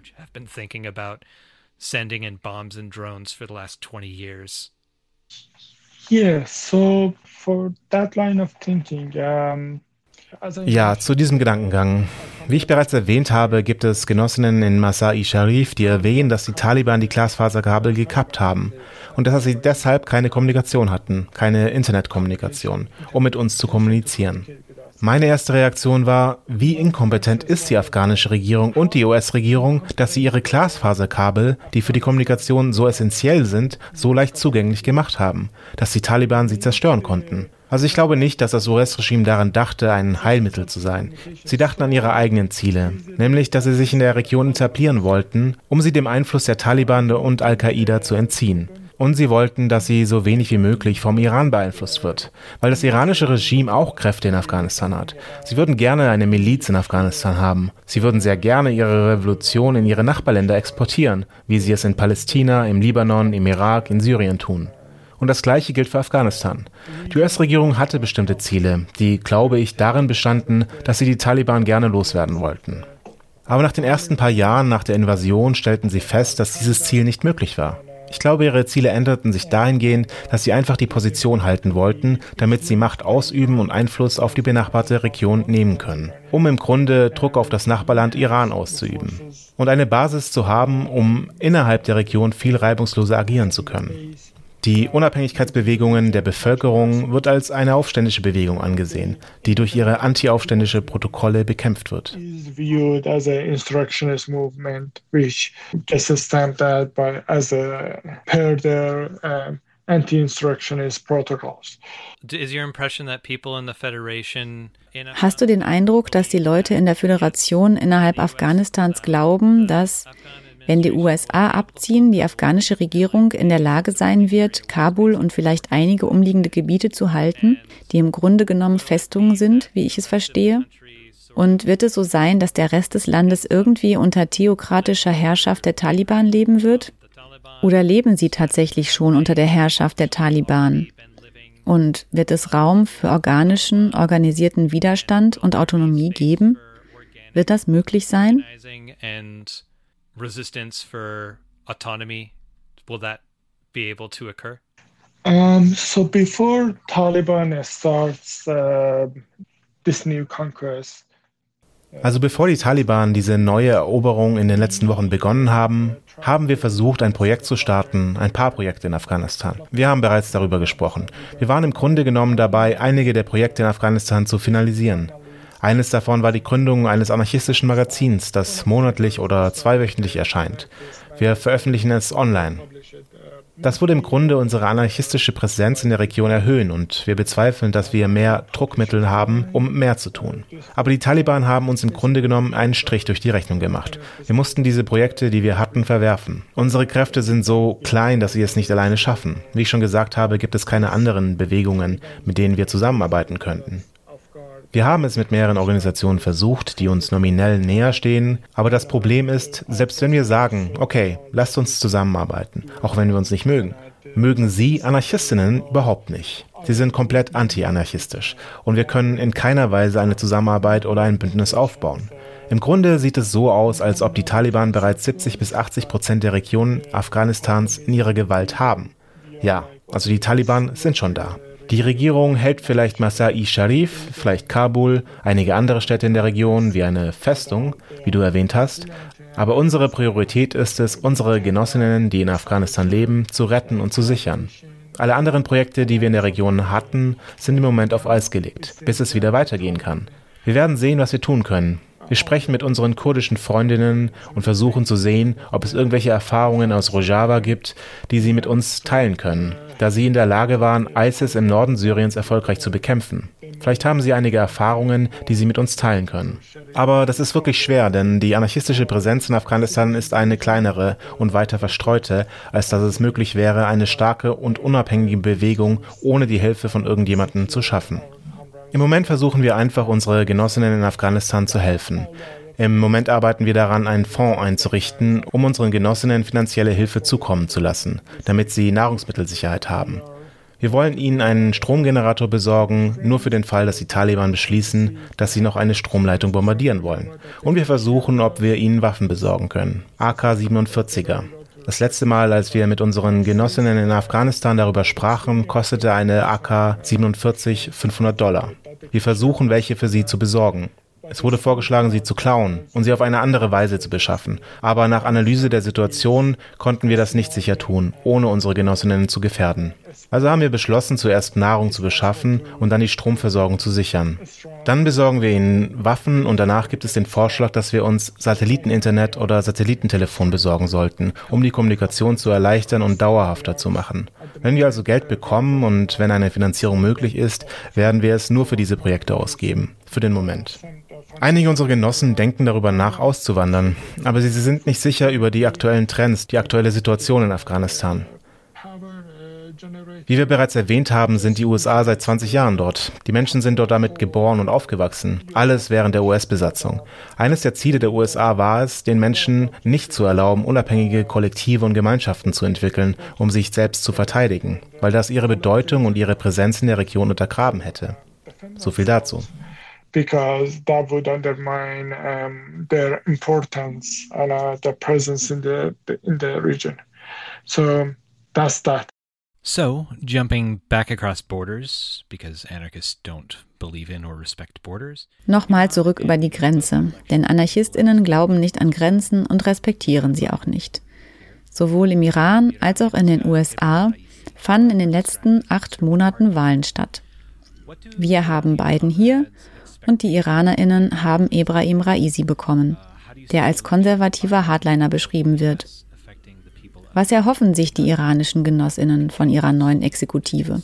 Yeah, so for that line of thinking, ja, zu diesem Gedankengang. Wie ich bereits erwähnt habe, gibt es Genossinnen in Masai Sharif, die erwähnen, dass die Taliban die Glasfaserkabel gekappt haben und dass sie deshalb keine Kommunikation hatten, keine Internetkommunikation, um mit uns zu kommunizieren. Meine erste Reaktion war, wie inkompetent ist die afghanische Regierung und die US-Regierung, dass sie ihre Glasfaserkabel, die für die Kommunikation so essentiell sind, so leicht zugänglich gemacht haben, dass die Taliban sie zerstören konnten. Also ich glaube nicht, dass das US-Regime daran dachte, ein Heilmittel zu sein. Sie dachten an ihre eigenen Ziele, nämlich, dass sie sich in der Region etablieren wollten, um sie dem Einfluss der Taliban und Al-Qaida zu entziehen. Und sie wollten, dass sie so wenig wie möglich vom Iran beeinflusst wird, weil das iranische Regime auch Kräfte in Afghanistan hat. Sie würden gerne eine Miliz in Afghanistan haben. Sie würden sehr gerne ihre Revolution in ihre Nachbarländer exportieren, wie sie es in Palästina, im Libanon, im Irak, in Syrien tun. Und das Gleiche gilt für Afghanistan. Die US-Regierung hatte bestimmte Ziele, die, glaube ich, darin bestanden, dass sie die Taliban gerne loswerden wollten. Aber nach den ersten paar Jahren nach der Invasion stellten sie fest, dass dieses Ziel nicht möglich war. Ich glaube, ihre Ziele änderten sich dahingehend, dass sie einfach die Position halten wollten, damit sie Macht ausüben und Einfluss auf die benachbarte Region nehmen können, um im Grunde Druck auf das Nachbarland Iran auszuüben und eine Basis zu haben, um innerhalb der Region viel reibungsloser agieren zu können. Die Unabhängigkeitsbewegungen der Bevölkerung wird als eine aufständische Bewegung angesehen, die durch ihre antiaufständische Protokolle bekämpft wird. Hast du den Eindruck, dass die Leute in der Föderation innerhalb Afghanistans glauben, dass wenn die USA abziehen, die afghanische Regierung in der Lage sein wird, Kabul und vielleicht einige umliegende Gebiete zu halten, die im Grunde genommen Festungen sind, wie ich es verstehe? Und wird es so sein, dass der Rest des Landes irgendwie unter theokratischer Herrschaft der Taliban leben wird? Oder leben sie tatsächlich schon unter der Herrschaft der Taliban? Und wird es Raum für organischen, organisierten Widerstand und Autonomie geben? Wird das möglich sein? Resistance for autonomy will that be able to occur Um, so before Taliban starts uh, this new conquest, Also bevor die Taliban diese neue Eroberung in den letzten Wochen begonnen haben, haben wir versucht, ein Projekt zu starten, ein paar Projekte in Afghanistan. Wir haben bereits darüber gesprochen. Wir waren im Grunde genommen dabei, einige der Projekte in Afghanistan zu finalisieren. Eines davon war die Gründung eines anarchistischen Magazins, das monatlich oder zweiwöchentlich erscheint. Wir veröffentlichen es online. Das würde im Grunde unsere anarchistische Präsenz in der Region erhöhen und wir bezweifeln, dass wir mehr Druckmittel haben, um mehr zu tun. Aber die Taliban haben uns im Grunde genommen einen Strich durch die Rechnung gemacht. Wir mussten diese Projekte, die wir hatten, verwerfen. Unsere Kräfte sind so klein, dass sie es nicht alleine schaffen. Wie ich schon gesagt habe, gibt es keine anderen Bewegungen, mit denen wir zusammenarbeiten könnten. Wir haben es mit mehreren Organisationen versucht, die uns nominell näher stehen, aber das Problem ist, selbst wenn wir sagen, okay, lasst uns zusammenarbeiten, auch wenn wir uns nicht mögen, mögen Sie Anarchistinnen überhaupt nicht. Sie sind komplett anti-anarchistisch und wir können in keiner Weise eine Zusammenarbeit oder ein Bündnis aufbauen. Im Grunde sieht es so aus, als ob die Taliban bereits 70 bis 80 Prozent der Region Afghanistans in ihrer Gewalt haben. Ja, also die Taliban sind schon da. Die Regierung hält vielleicht Masai Sharif, vielleicht Kabul, einige andere Städte in der Region wie eine Festung, wie du erwähnt hast. Aber unsere Priorität ist es, unsere Genossinnen, die in Afghanistan leben, zu retten und zu sichern. Alle anderen Projekte, die wir in der Region hatten, sind im Moment auf Eis gelegt, bis es wieder weitergehen kann. Wir werden sehen, was wir tun können. Wir sprechen mit unseren kurdischen Freundinnen und versuchen zu sehen, ob es irgendwelche Erfahrungen aus Rojava gibt, die sie mit uns teilen können da sie in der Lage waren, ISIS im Norden Syriens erfolgreich zu bekämpfen. Vielleicht haben sie einige Erfahrungen, die sie mit uns teilen können. Aber das ist wirklich schwer, denn die anarchistische Präsenz in Afghanistan ist eine kleinere und weiter verstreute, als dass es möglich wäre, eine starke und unabhängige Bewegung ohne die Hilfe von irgendjemandem zu schaffen. Im Moment versuchen wir einfach, unsere Genossinnen in Afghanistan zu helfen. Im Moment arbeiten wir daran, einen Fonds einzurichten, um unseren Genossinnen finanzielle Hilfe zukommen zu lassen, damit sie Nahrungsmittelsicherheit haben. Wir wollen ihnen einen Stromgenerator besorgen, nur für den Fall, dass die Taliban beschließen, dass sie noch eine Stromleitung bombardieren wollen. Und wir versuchen, ob wir ihnen Waffen besorgen können. AK-47er. Das letzte Mal, als wir mit unseren Genossinnen in Afghanistan darüber sprachen, kostete eine AK-47 500 Dollar. Wir versuchen, welche für sie zu besorgen. Es wurde vorgeschlagen, sie zu klauen und sie auf eine andere Weise zu beschaffen. Aber nach Analyse der Situation konnten wir das nicht sicher tun, ohne unsere Genossinnen zu gefährden. Also haben wir beschlossen, zuerst Nahrung zu beschaffen und dann die Stromversorgung zu sichern. Dann besorgen wir ihnen Waffen und danach gibt es den Vorschlag, dass wir uns Satelliteninternet oder Satellitentelefon besorgen sollten, um die Kommunikation zu erleichtern und dauerhafter zu machen. Wenn wir also Geld bekommen und wenn eine Finanzierung möglich ist, werden wir es nur für diese Projekte ausgeben. Für den Moment. Einige unserer Genossen denken darüber nach, auszuwandern, aber sie sind nicht sicher über die aktuellen Trends, die aktuelle Situation in Afghanistan. Wie wir bereits erwähnt haben, sind die USA seit 20 Jahren dort. Die Menschen sind dort damit geboren und aufgewachsen. Alles während der US-Besatzung. Eines der Ziele der USA war es, den Menschen nicht zu erlauben, unabhängige Kollektive und Gemeinschaften zu entwickeln, um sich selbst zu verteidigen, weil das ihre Bedeutung und ihre Präsenz in der Region untergraben hätte. So viel dazu because that would undermine um, their importance and uh, their presence in the, in the region. So that's that. So, jumping back across borders, because anarchists don't believe in or respect borders. Nochmal zurück über die Grenze, denn AnarchistInnen glauben nicht an Grenzen und respektieren sie auch nicht. Sowohl im Iran als auch in den USA fanden in den letzten acht Monaten Wahlen statt. Wir haben Biden hier und die IranerInnen haben Ebrahim Raisi bekommen, der als konservativer Hardliner beschrieben wird. Was erhoffen sich die iranischen Genossinnen von ihrer neuen Exekutive?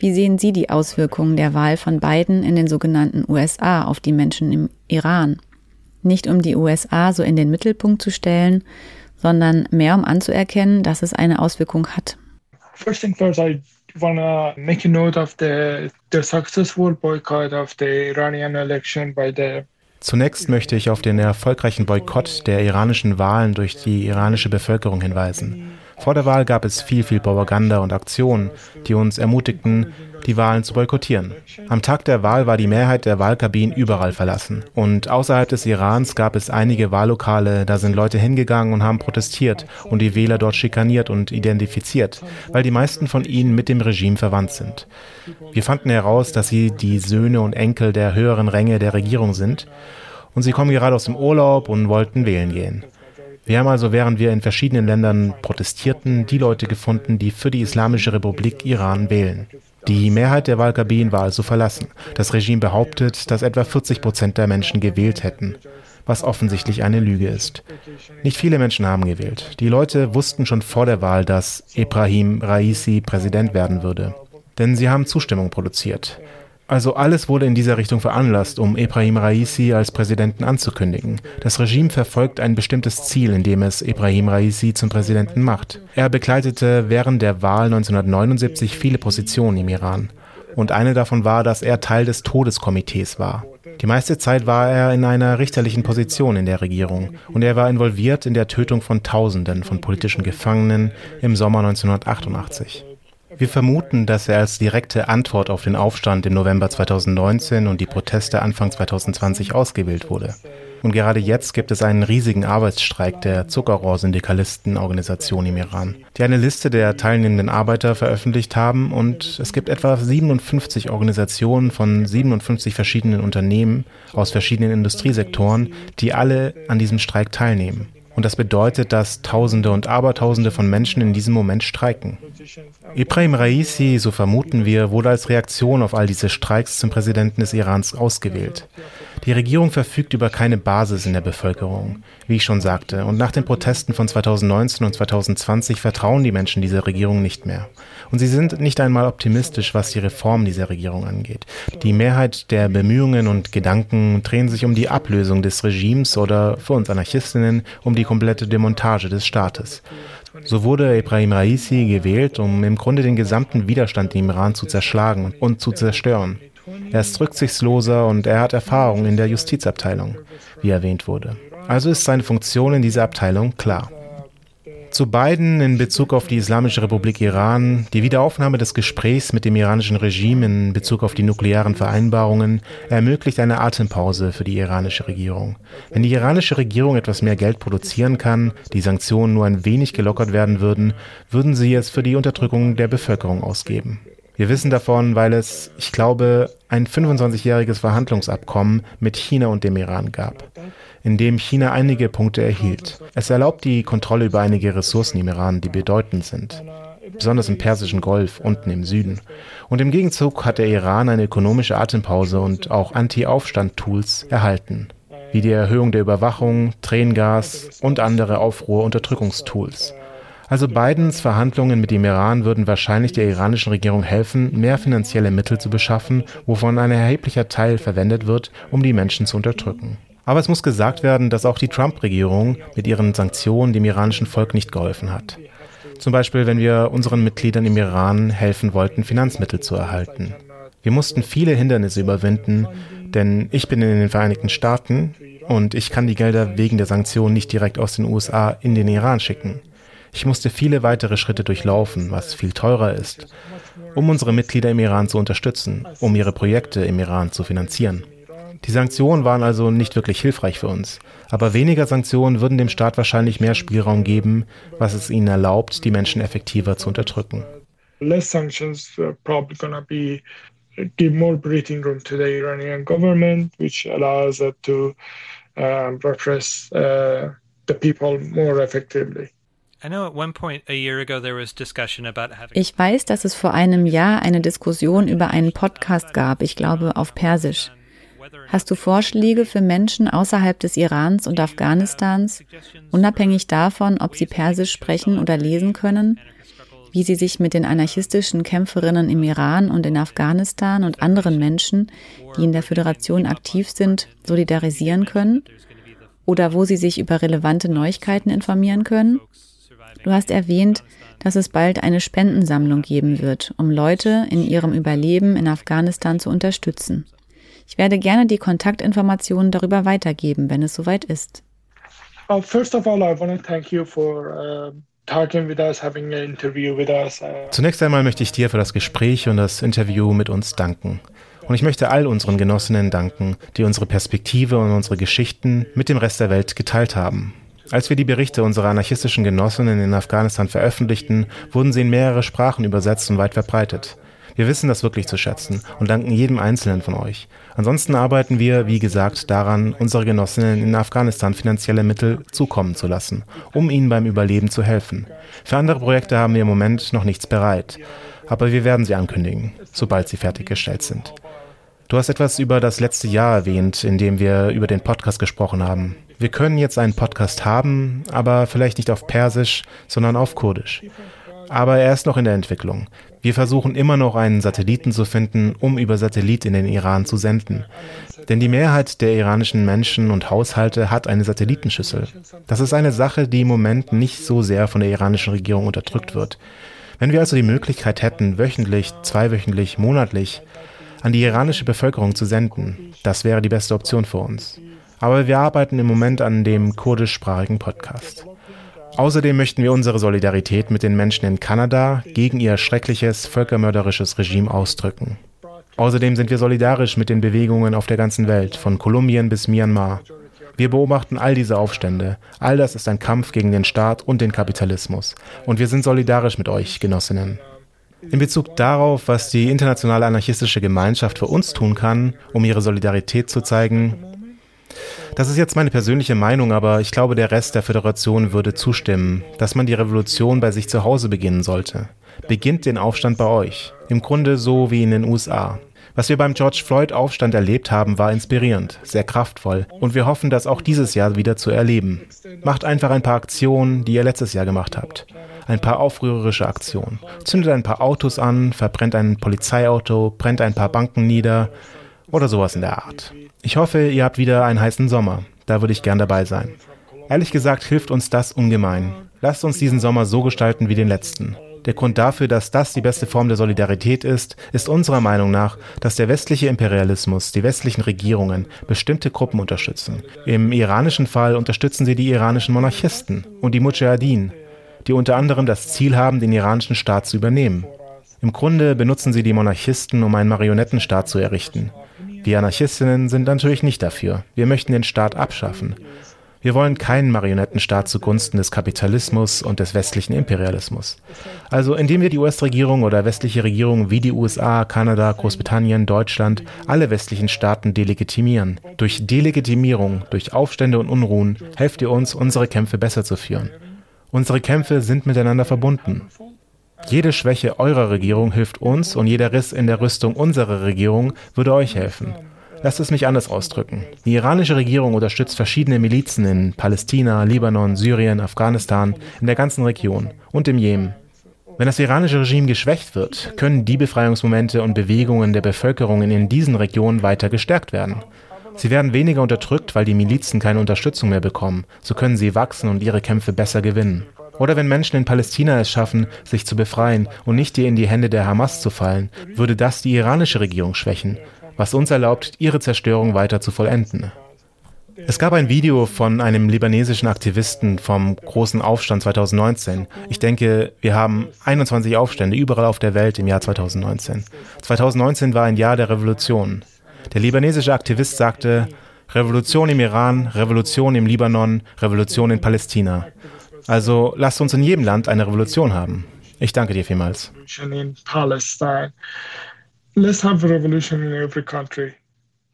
Wie sehen Sie die Auswirkungen der Wahl von Biden in den sogenannten USA auf die Menschen im Iran? Nicht um die USA so in den Mittelpunkt zu stellen, sondern mehr um anzuerkennen, dass es eine Auswirkung hat. First thing first, I want to make a note of the, the successful boycott of the Iranian election by the Zunächst möchte ich auf den erfolgreichen Boykott der iranischen Wahlen durch die iranische Bevölkerung hinweisen. Vor der Wahl gab es viel, viel Propaganda und Aktionen, die uns ermutigten, die Wahlen zu boykottieren. Am Tag der Wahl war die Mehrheit der Wahlkabinen überall verlassen. Und außerhalb des Irans gab es einige Wahllokale, da sind Leute hingegangen und haben protestiert und die Wähler dort schikaniert und identifiziert, weil die meisten von ihnen mit dem Regime verwandt sind. Wir fanden heraus, dass sie die Söhne und Enkel der höheren Ränge der Regierung sind und sie kommen gerade aus dem Urlaub und wollten wählen gehen. Wir haben also, während wir in verschiedenen Ländern protestierten, die Leute gefunden, die für die Islamische Republik Iran wählen. Die Mehrheit der Wahlkabinen war also verlassen. Das Regime behauptet, dass etwa 40 Prozent der Menschen gewählt hätten. was offensichtlich eine Lüge ist. Nicht viele Menschen haben gewählt. Die Leute wussten schon vor der Wahl, dass Ibrahim Raisi Präsident werden würde. Denn sie haben Zustimmung produziert. Also alles wurde in dieser Richtung veranlasst, um Ibrahim Raisi als Präsidenten anzukündigen. Das Regime verfolgt ein bestimmtes Ziel, indem es Ibrahim Raisi zum Präsidenten macht. Er bekleidete während der Wahl 1979 viele Positionen im Iran. Und eine davon war, dass er Teil des Todeskomitees war. Die meiste Zeit war er in einer richterlichen Position in der Regierung und er war involviert in der Tötung von Tausenden von politischen Gefangenen im Sommer 1988. Wir vermuten, dass er als direkte Antwort auf den Aufstand im November 2019 und die Proteste Anfang 2020 ausgewählt wurde. Und gerade jetzt gibt es einen riesigen Arbeitsstreik der Zuckerrohr-Syndikalistenorganisation im Iran, die eine Liste der teilnehmenden Arbeiter veröffentlicht haben und es gibt etwa 57 Organisationen von 57 verschiedenen Unternehmen aus verschiedenen Industriesektoren, die alle an diesem Streik teilnehmen. Und das bedeutet, dass Tausende und Abertausende von Menschen in diesem Moment streiken. Ibrahim Raisi, so vermuten wir, wurde als Reaktion auf all diese Streiks zum Präsidenten des Irans ausgewählt. Die Regierung verfügt über keine Basis in der Bevölkerung, wie ich schon sagte, und nach den Protesten von 2019 und 2020 vertrauen die Menschen dieser Regierung nicht mehr. Und sie sind nicht einmal optimistisch, was die Reform dieser Regierung angeht. Die Mehrheit der Bemühungen und Gedanken drehen sich um die Ablösung des Regimes oder für uns Anarchistinnen um die komplette Demontage des Staates. So wurde Ibrahim Raisi gewählt, um im Grunde den gesamten Widerstand im Iran zu zerschlagen und zu zerstören. Er ist rücksichtsloser und er hat Erfahrung in der Justizabteilung, wie erwähnt wurde. Also ist seine Funktion in dieser Abteilung klar. Zu beiden in Bezug auf die Islamische Republik Iran, die Wiederaufnahme des Gesprächs mit dem iranischen Regime in Bezug auf die nuklearen Vereinbarungen ermöglicht eine Atempause für die iranische Regierung. Wenn die iranische Regierung etwas mehr Geld produzieren kann, die Sanktionen nur ein wenig gelockert werden würden, würden sie es für die Unterdrückung der Bevölkerung ausgeben. Wir wissen davon, weil es, ich glaube, ein 25-jähriges Verhandlungsabkommen mit China und dem Iran gab, in dem China einige Punkte erhielt. Es erlaubt die Kontrolle über einige Ressourcen im Iran, die bedeutend sind, besonders im Persischen Golf unten im Süden. Und im Gegenzug hat der Iran eine ökonomische Atempause und auch Anti-Aufstand-Tools erhalten, wie die Erhöhung der Überwachung, Tränengas und andere Aufruhr-Unterdrückungstools. Also Bidens Verhandlungen mit dem Iran würden wahrscheinlich der iranischen Regierung helfen, mehr finanzielle Mittel zu beschaffen, wovon ein erheblicher Teil verwendet wird, um die Menschen zu unterdrücken. Aber es muss gesagt werden, dass auch die Trump-Regierung mit ihren Sanktionen dem iranischen Volk nicht geholfen hat. Zum Beispiel, wenn wir unseren Mitgliedern im Iran helfen wollten, Finanzmittel zu erhalten. Wir mussten viele Hindernisse überwinden, denn ich bin in den Vereinigten Staaten und ich kann die Gelder wegen der Sanktionen nicht direkt aus den USA in den Iran schicken. Ich musste viele weitere Schritte durchlaufen, was viel teurer ist, um unsere Mitglieder im Iran zu unterstützen, um ihre Projekte im Iran zu finanzieren. Die Sanktionen waren also nicht wirklich hilfreich für uns, aber weniger Sanktionen würden dem Staat wahrscheinlich mehr Spielraum geben, was es ihnen erlaubt, die Menschen effektiver zu unterdrücken. Less sanctions are probably more breathing room to the Iranian government, which allows it to um, repress uh, the people more effectively. Ich weiß, dass es vor einem Jahr eine Diskussion über einen Podcast gab, ich glaube auf Persisch. Hast du Vorschläge für Menschen außerhalb des Irans und Afghanistans, unabhängig davon, ob sie Persisch sprechen oder lesen können, wie sie sich mit den anarchistischen Kämpferinnen im Iran und in Afghanistan und anderen Menschen, die in der Föderation aktiv sind, solidarisieren können? Oder wo sie sich über relevante Neuigkeiten informieren können? Du hast erwähnt, dass es bald eine Spendensammlung geben wird, um Leute in ihrem Überleben in Afghanistan zu unterstützen. Ich werde gerne die Kontaktinformationen darüber weitergeben, wenn es soweit ist. Uh, first of all, I want to thank you for uh Zunächst einmal möchte ich dir für das Gespräch und das Interview mit uns danken. Und ich möchte all unseren Genossinnen danken, die unsere Perspektive und unsere Geschichten mit dem Rest der Welt geteilt haben. Als wir die Berichte unserer anarchistischen Genossinnen in Afghanistan veröffentlichten, wurden sie in mehrere Sprachen übersetzt und weit verbreitet. Wir wissen das wirklich zu schätzen und danken jedem Einzelnen von euch. Ansonsten arbeiten wir, wie gesagt, daran, unsere Genossinnen in Afghanistan finanzielle Mittel zukommen zu lassen, um ihnen beim Überleben zu helfen. Für andere Projekte haben wir im Moment noch nichts bereit, aber wir werden sie ankündigen, sobald sie fertiggestellt sind. Du hast etwas über das letzte Jahr erwähnt, in dem wir über den Podcast gesprochen haben. Wir können jetzt einen Podcast haben, aber vielleicht nicht auf Persisch, sondern auf Kurdisch. Aber er ist noch in der Entwicklung. Wir versuchen immer noch einen Satelliten zu finden, um über Satellit in den Iran zu senden. Denn die Mehrheit der iranischen Menschen und Haushalte hat eine Satellitenschüssel. Das ist eine Sache, die im Moment nicht so sehr von der iranischen Regierung unterdrückt wird. Wenn wir also die Möglichkeit hätten, wöchentlich, zweiwöchentlich, monatlich an die iranische Bevölkerung zu senden, das wäre die beste Option für uns. Aber wir arbeiten im Moment an dem kurdischsprachigen Podcast. Außerdem möchten wir unsere Solidarität mit den Menschen in Kanada gegen ihr schreckliches, völkermörderisches Regime ausdrücken. Außerdem sind wir solidarisch mit den Bewegungen auf der ganzen Welt, von Kolumbien bis Myanmar. Wir beobachten all diese Aufstände. All das ist ein Kampf gegen den Staat und den Kapitalismus. Und wir sind solidarisch mit euch, Genossinnen. In Bezug darauf, was die internationale anarchistische Gemeinschaft für uns tun kann, um ihre Solidarität zu zeigen, das ist jetzt meine persönliche Meinung, aber ich glaube, der Rest der Föderation würde zustimmen, dass man die Revolution bei sich zu Hause beginnen sollte. Beginnt den Aufstand bei euch. Im Grunde so wie in den USA. Was wir beim George Floyd-Aufstand erlebt haben, war inspirierend, sehr kraftvoll und wir hoffen, das auch dieses Jahr wieder zu erleben. Macht einfach ein paar Aktionen, die ihr letztes Jahr gemacht habt. Ein paar aufrührerische Aktionen. Zündet ein paar Autos an, verbrennt ein Polizeiauto, brennt ein paar Banken nieder oder sowas in der Art. Ich hoffe, ihr habt wieder einen heißen Sommer. Da würde ich gern dabei sein. Ehrlich gesagt hilft uns das ungemein. Lasst uns diesen Sommer so gestalten wie den letzten. Der Grund dafür, dass das die beste Form der Solidarität ist, ist unserer Meinung nach, dass der westliche Imperialismus, die westlichen Regierungen bestimmte Gruppen unterstützen. Im iranischen Fall unterstützen sie die iranischen Monarchisten und die Mujahideen, die unter anderem das Ziel haben, den iranischen Staat zu übernehmen. Im Grunde benutzen sie die Monarchisten, um einen Marionettenstaat zu errichten. Wir Anarchistinnen sind natürlich nicht dafür. Wir möchten den Staat abschaffen. Wir wollen keinen Marionettenstaat zugunsten des Kapitalismus und des westlichen Imperialismus. Also indem wir die US-Regierung oder westliche Regierungen wie die USA, Kanada, Großbritannien, Deutschland, alle westlichen Staaten delegitimieren. Durch Delegitimierung, durch Aufstände und Unruhen helft ihr uns, unsere Kämpfe besser zu führen. Unsere Kämpfe sind miteinander verbunden. Jede Schwäche eurer Regierung hilft uns und jeder Riss in der Rüstung unserer Regierung würde euch helfen. Lasst es mich anders ausdrücken. Die iranische Regierung unterstützt verschiedene Milizen in Palästina, Libanon, Syrien, Afghanistan, in der ganzen Region und im Jemen. Wenn das iranische Regime geschwächt wird, können die Befreiungsmomente und Bewegungen der Bevölkerung in diesen Regionen weiter gestärkt werden. Sie werden weniger unterdrückt, weil die Milizen keine Unterstützung mehr bekommen. So können sie wachsen und ihre Kämpfe besser gewinnen. Oder wenn Menschen in Palästina es schaffen, sich zu befreien und nicht in die Hände der Hamas zu fallen, würde das die iranische Regierung schwächen, was uns erlaubt, ihre Zerstörung weiter zu vollenden. Es gab ein Video von einem libanesischen Aktivisten vom großen Aufstand 2019. Ich denke, wir haben 21 Aufstände überall auf der Welt im Jahr 2019. 2019 war ein Jahr der Revolution. Der libanesische Aktivist sagte, Revolution im Iran, Revolution im Libanon, Revolution in Palästina. Also lasst uns in jedem Land eine Revolution haben. Ich danke dir vielmals. Let's have a revolution in every country.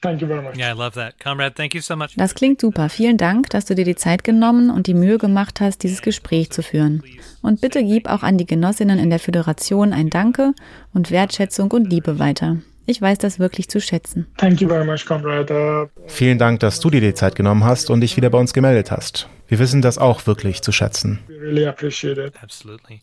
Thank you very much. Yeah, I love that. Comrade, thank you so much. Das klingt super. Vielen Dank, dass du dir die Zeit genommen und die Mühe gemacht hast, dieses Gespräch zu führen. Und bitte gib auch an die Genossinnen in der Föderation ein Danke und Wertschätzung und Liebe weiter. Ich weiß das wirklich zu schätzen. Thank you very much, comrade. Vielen Dank, dass du dir die Zeit genommen hast und dich wieder bei uns gemeldet hast. Wir wissen das auch wirklich zu schätzen. We really appreciate it. Absolutely.